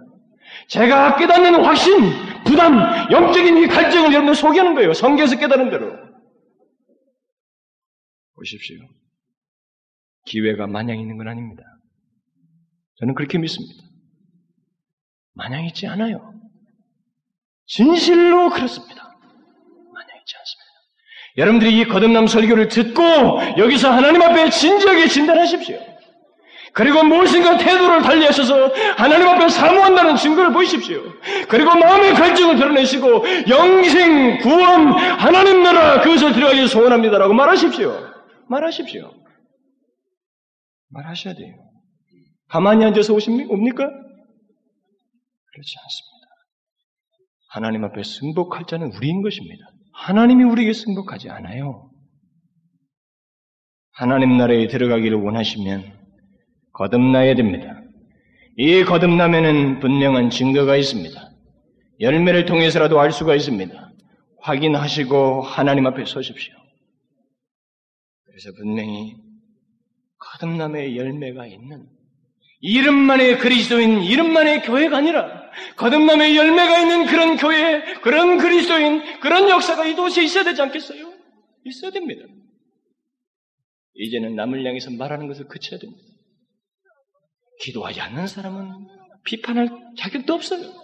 제가 깨닫는 확신, 부담, 영적인 이 갈증을 여러분들 소개하는 거예요. 성경에서 깨달은 대로. 보십시오. 기회가 마냥 있는 건 아닙니다. 저는 그렇게 믿습니다. 마냥 있지 않아요. 진실로 그렇습니다. 마냥 있지 않습니다. 여러분들이 이 거듭남 설교를 듣고 여기서 하나님 앞에 진지하게 진단하십시오. 그리고 무엇인가 태도를 달리하셔서 하나님 앞에 사모한다는 증거를 보이십시오. 그리고 마음의 갈증을 드러내시고 영생, 구원, 하나님 나라 그것을 들어가기 소원합니다라고 말하십시오. 말하십시오. 말하셔야 돼요. 가만히 앉아서 오십니까? 그렇지 않습니다. 하나님 앞에 승복할 자는 우리인 것입니다. 하나님이 우리에게 승복하지 않아요. 하나님 나라에 들어가기를 원하시면 거듭나야 됩니다. 이 거듭남에는 분명한 증거가 있습니다. 열매를 통해서라도 알 수가 있습니다. 확인하시고 하나님 앞에 서십시오. 그래서 분명히 거듭남의 열매가 있는 이름만의 그리스도인, 이름만의 교회가 아니라 거듭남의 열매가 있는 그런 교회, 그런 그리스도인, 그런 역사가 이 도시에 있어야 되지 않겠어요? 있어야 됩니다. 이제는 남을 향해서 말하는 것을 그쳐야 됩니다. 기도하지 않는 사람은 비판할 자격도 없어요.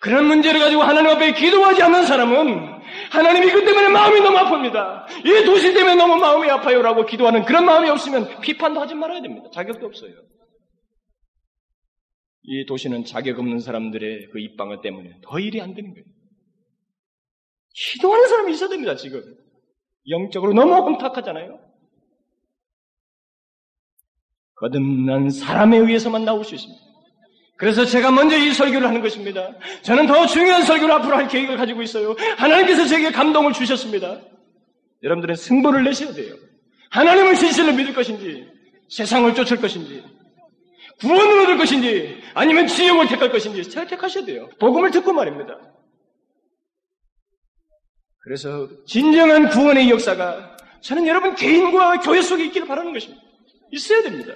그런 문제를 가지고 하나님 앞에 기도하지 않는 사람은 하나님이 그 때문에 마음이 너무 아픕니다. 이 도시 때문에 너무 마음이 아파요라고 기도하는 그런 마음이 없으면 비판도 하지 말아야 됩니다. 자격도 없어요. 이 도시는 자격 없는 사람들의 그 입방어 때문에 더 일이 안 되는 거예요. 기도하는 사람이 있어야 됩니다, 지금. 영적으로 너무 혼탁하잖아요. 거듭난 사람에 의해서만 나올 수 있습니다. 그래서 제가 먼저 이 설교를 하는 것입니다. 저는 더 중요한 설교를 앞으로 할 계획을 가지고 있어요. 하나님께서 제게 감동을 주셨습니다. 여러분들은 승부를 내셔야 돼요. 하나님을 진실로 믿을 것인지, 세상을 쫓을 것인지, 구원을 얻을 것인지, 아니면 지옥을 택할 것인지 선택하셔야 돼요. 복음을 듣고 말입니다. 그래서 진정한 구원의 역사가 저는 여러분 개인과 교회 속에 있기를 바라는 것입니다. 있어야 됩니다.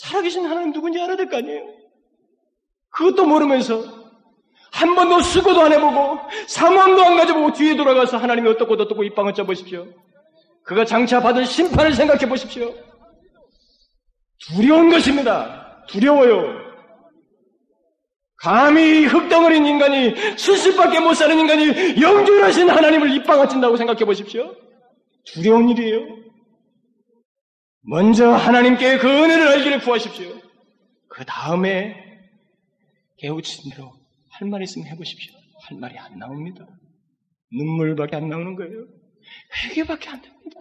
살아계신 하나님 누군지 알아야 될 거 아니에요? 그것도 모르면서 한 번도 수고도 안 해보고 사모함도 안 가져보고 뒤에 돌아가서 하나님이 어떻고 어떻고 입방을 쪄보십시오. 그가 장차 받을 심판을 생각해 보십시오. 두려운 것입니다. 두려워요. 감히 흙덩어린 인간이 수십밖에 못 사는 인간이 영존하신 하나님을 입방아 찐다고 생각해 보십시오. 두려운 일이에요. 먼저 하나님께 그 은혜를 알기를 구하십시오. 그 다음에 깨우친 대로 할 말 있으면 해보십시오. 할 말이 안 나옵니다. 눈물밖에 안 나오는 거예요. 회개밖에 안 됩니다.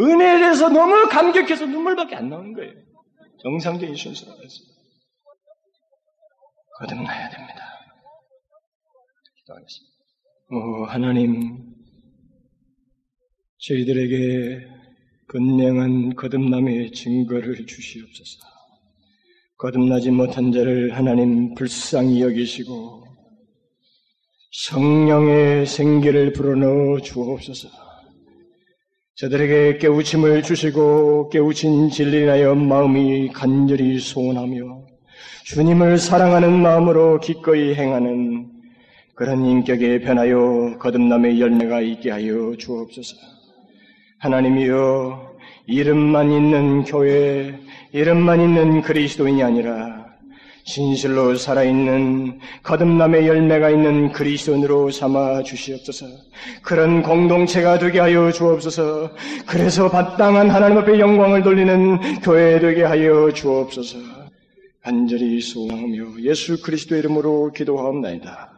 은혜에 대해서 너무 감격해서 눈물밖에 안 나오는 거예요. 정상적인 순서라서. 거듭나야 됩니다. 기도하겠습니다. 오, 하나님, 저희들에게 분명한 거듭남의 증거를 주시옵소서. 거듭나지 못한 자를 하나님 불쌍히 여기시고 성령의 생기를 불어넣어 주옵소서. 저들에게 깨우침을 주시고 깨우친 진리하여 마음이 간절히 소원하며 주님을 사랑하는 마음으로 기꺼이 행하는 그런 인격에 변하여 거듭남의 열매가 있게 하여 주옵소서. 하나님이여 이름만 있는 교회, 이름만 있는 그리스도인이 아니라 진실로 살아있는 거듭남의 열매가 있는 그리스도인으로 삼아 주시옵소서. 그런 공동체가 되게 하여 주옵소서. 그래서 바땅한 하나님 앞에 영광을 돌리는 교회 되게 하여 주옵소서. 간절히 소원하며 예수 그리스도 이름으로 기도하옵나이다.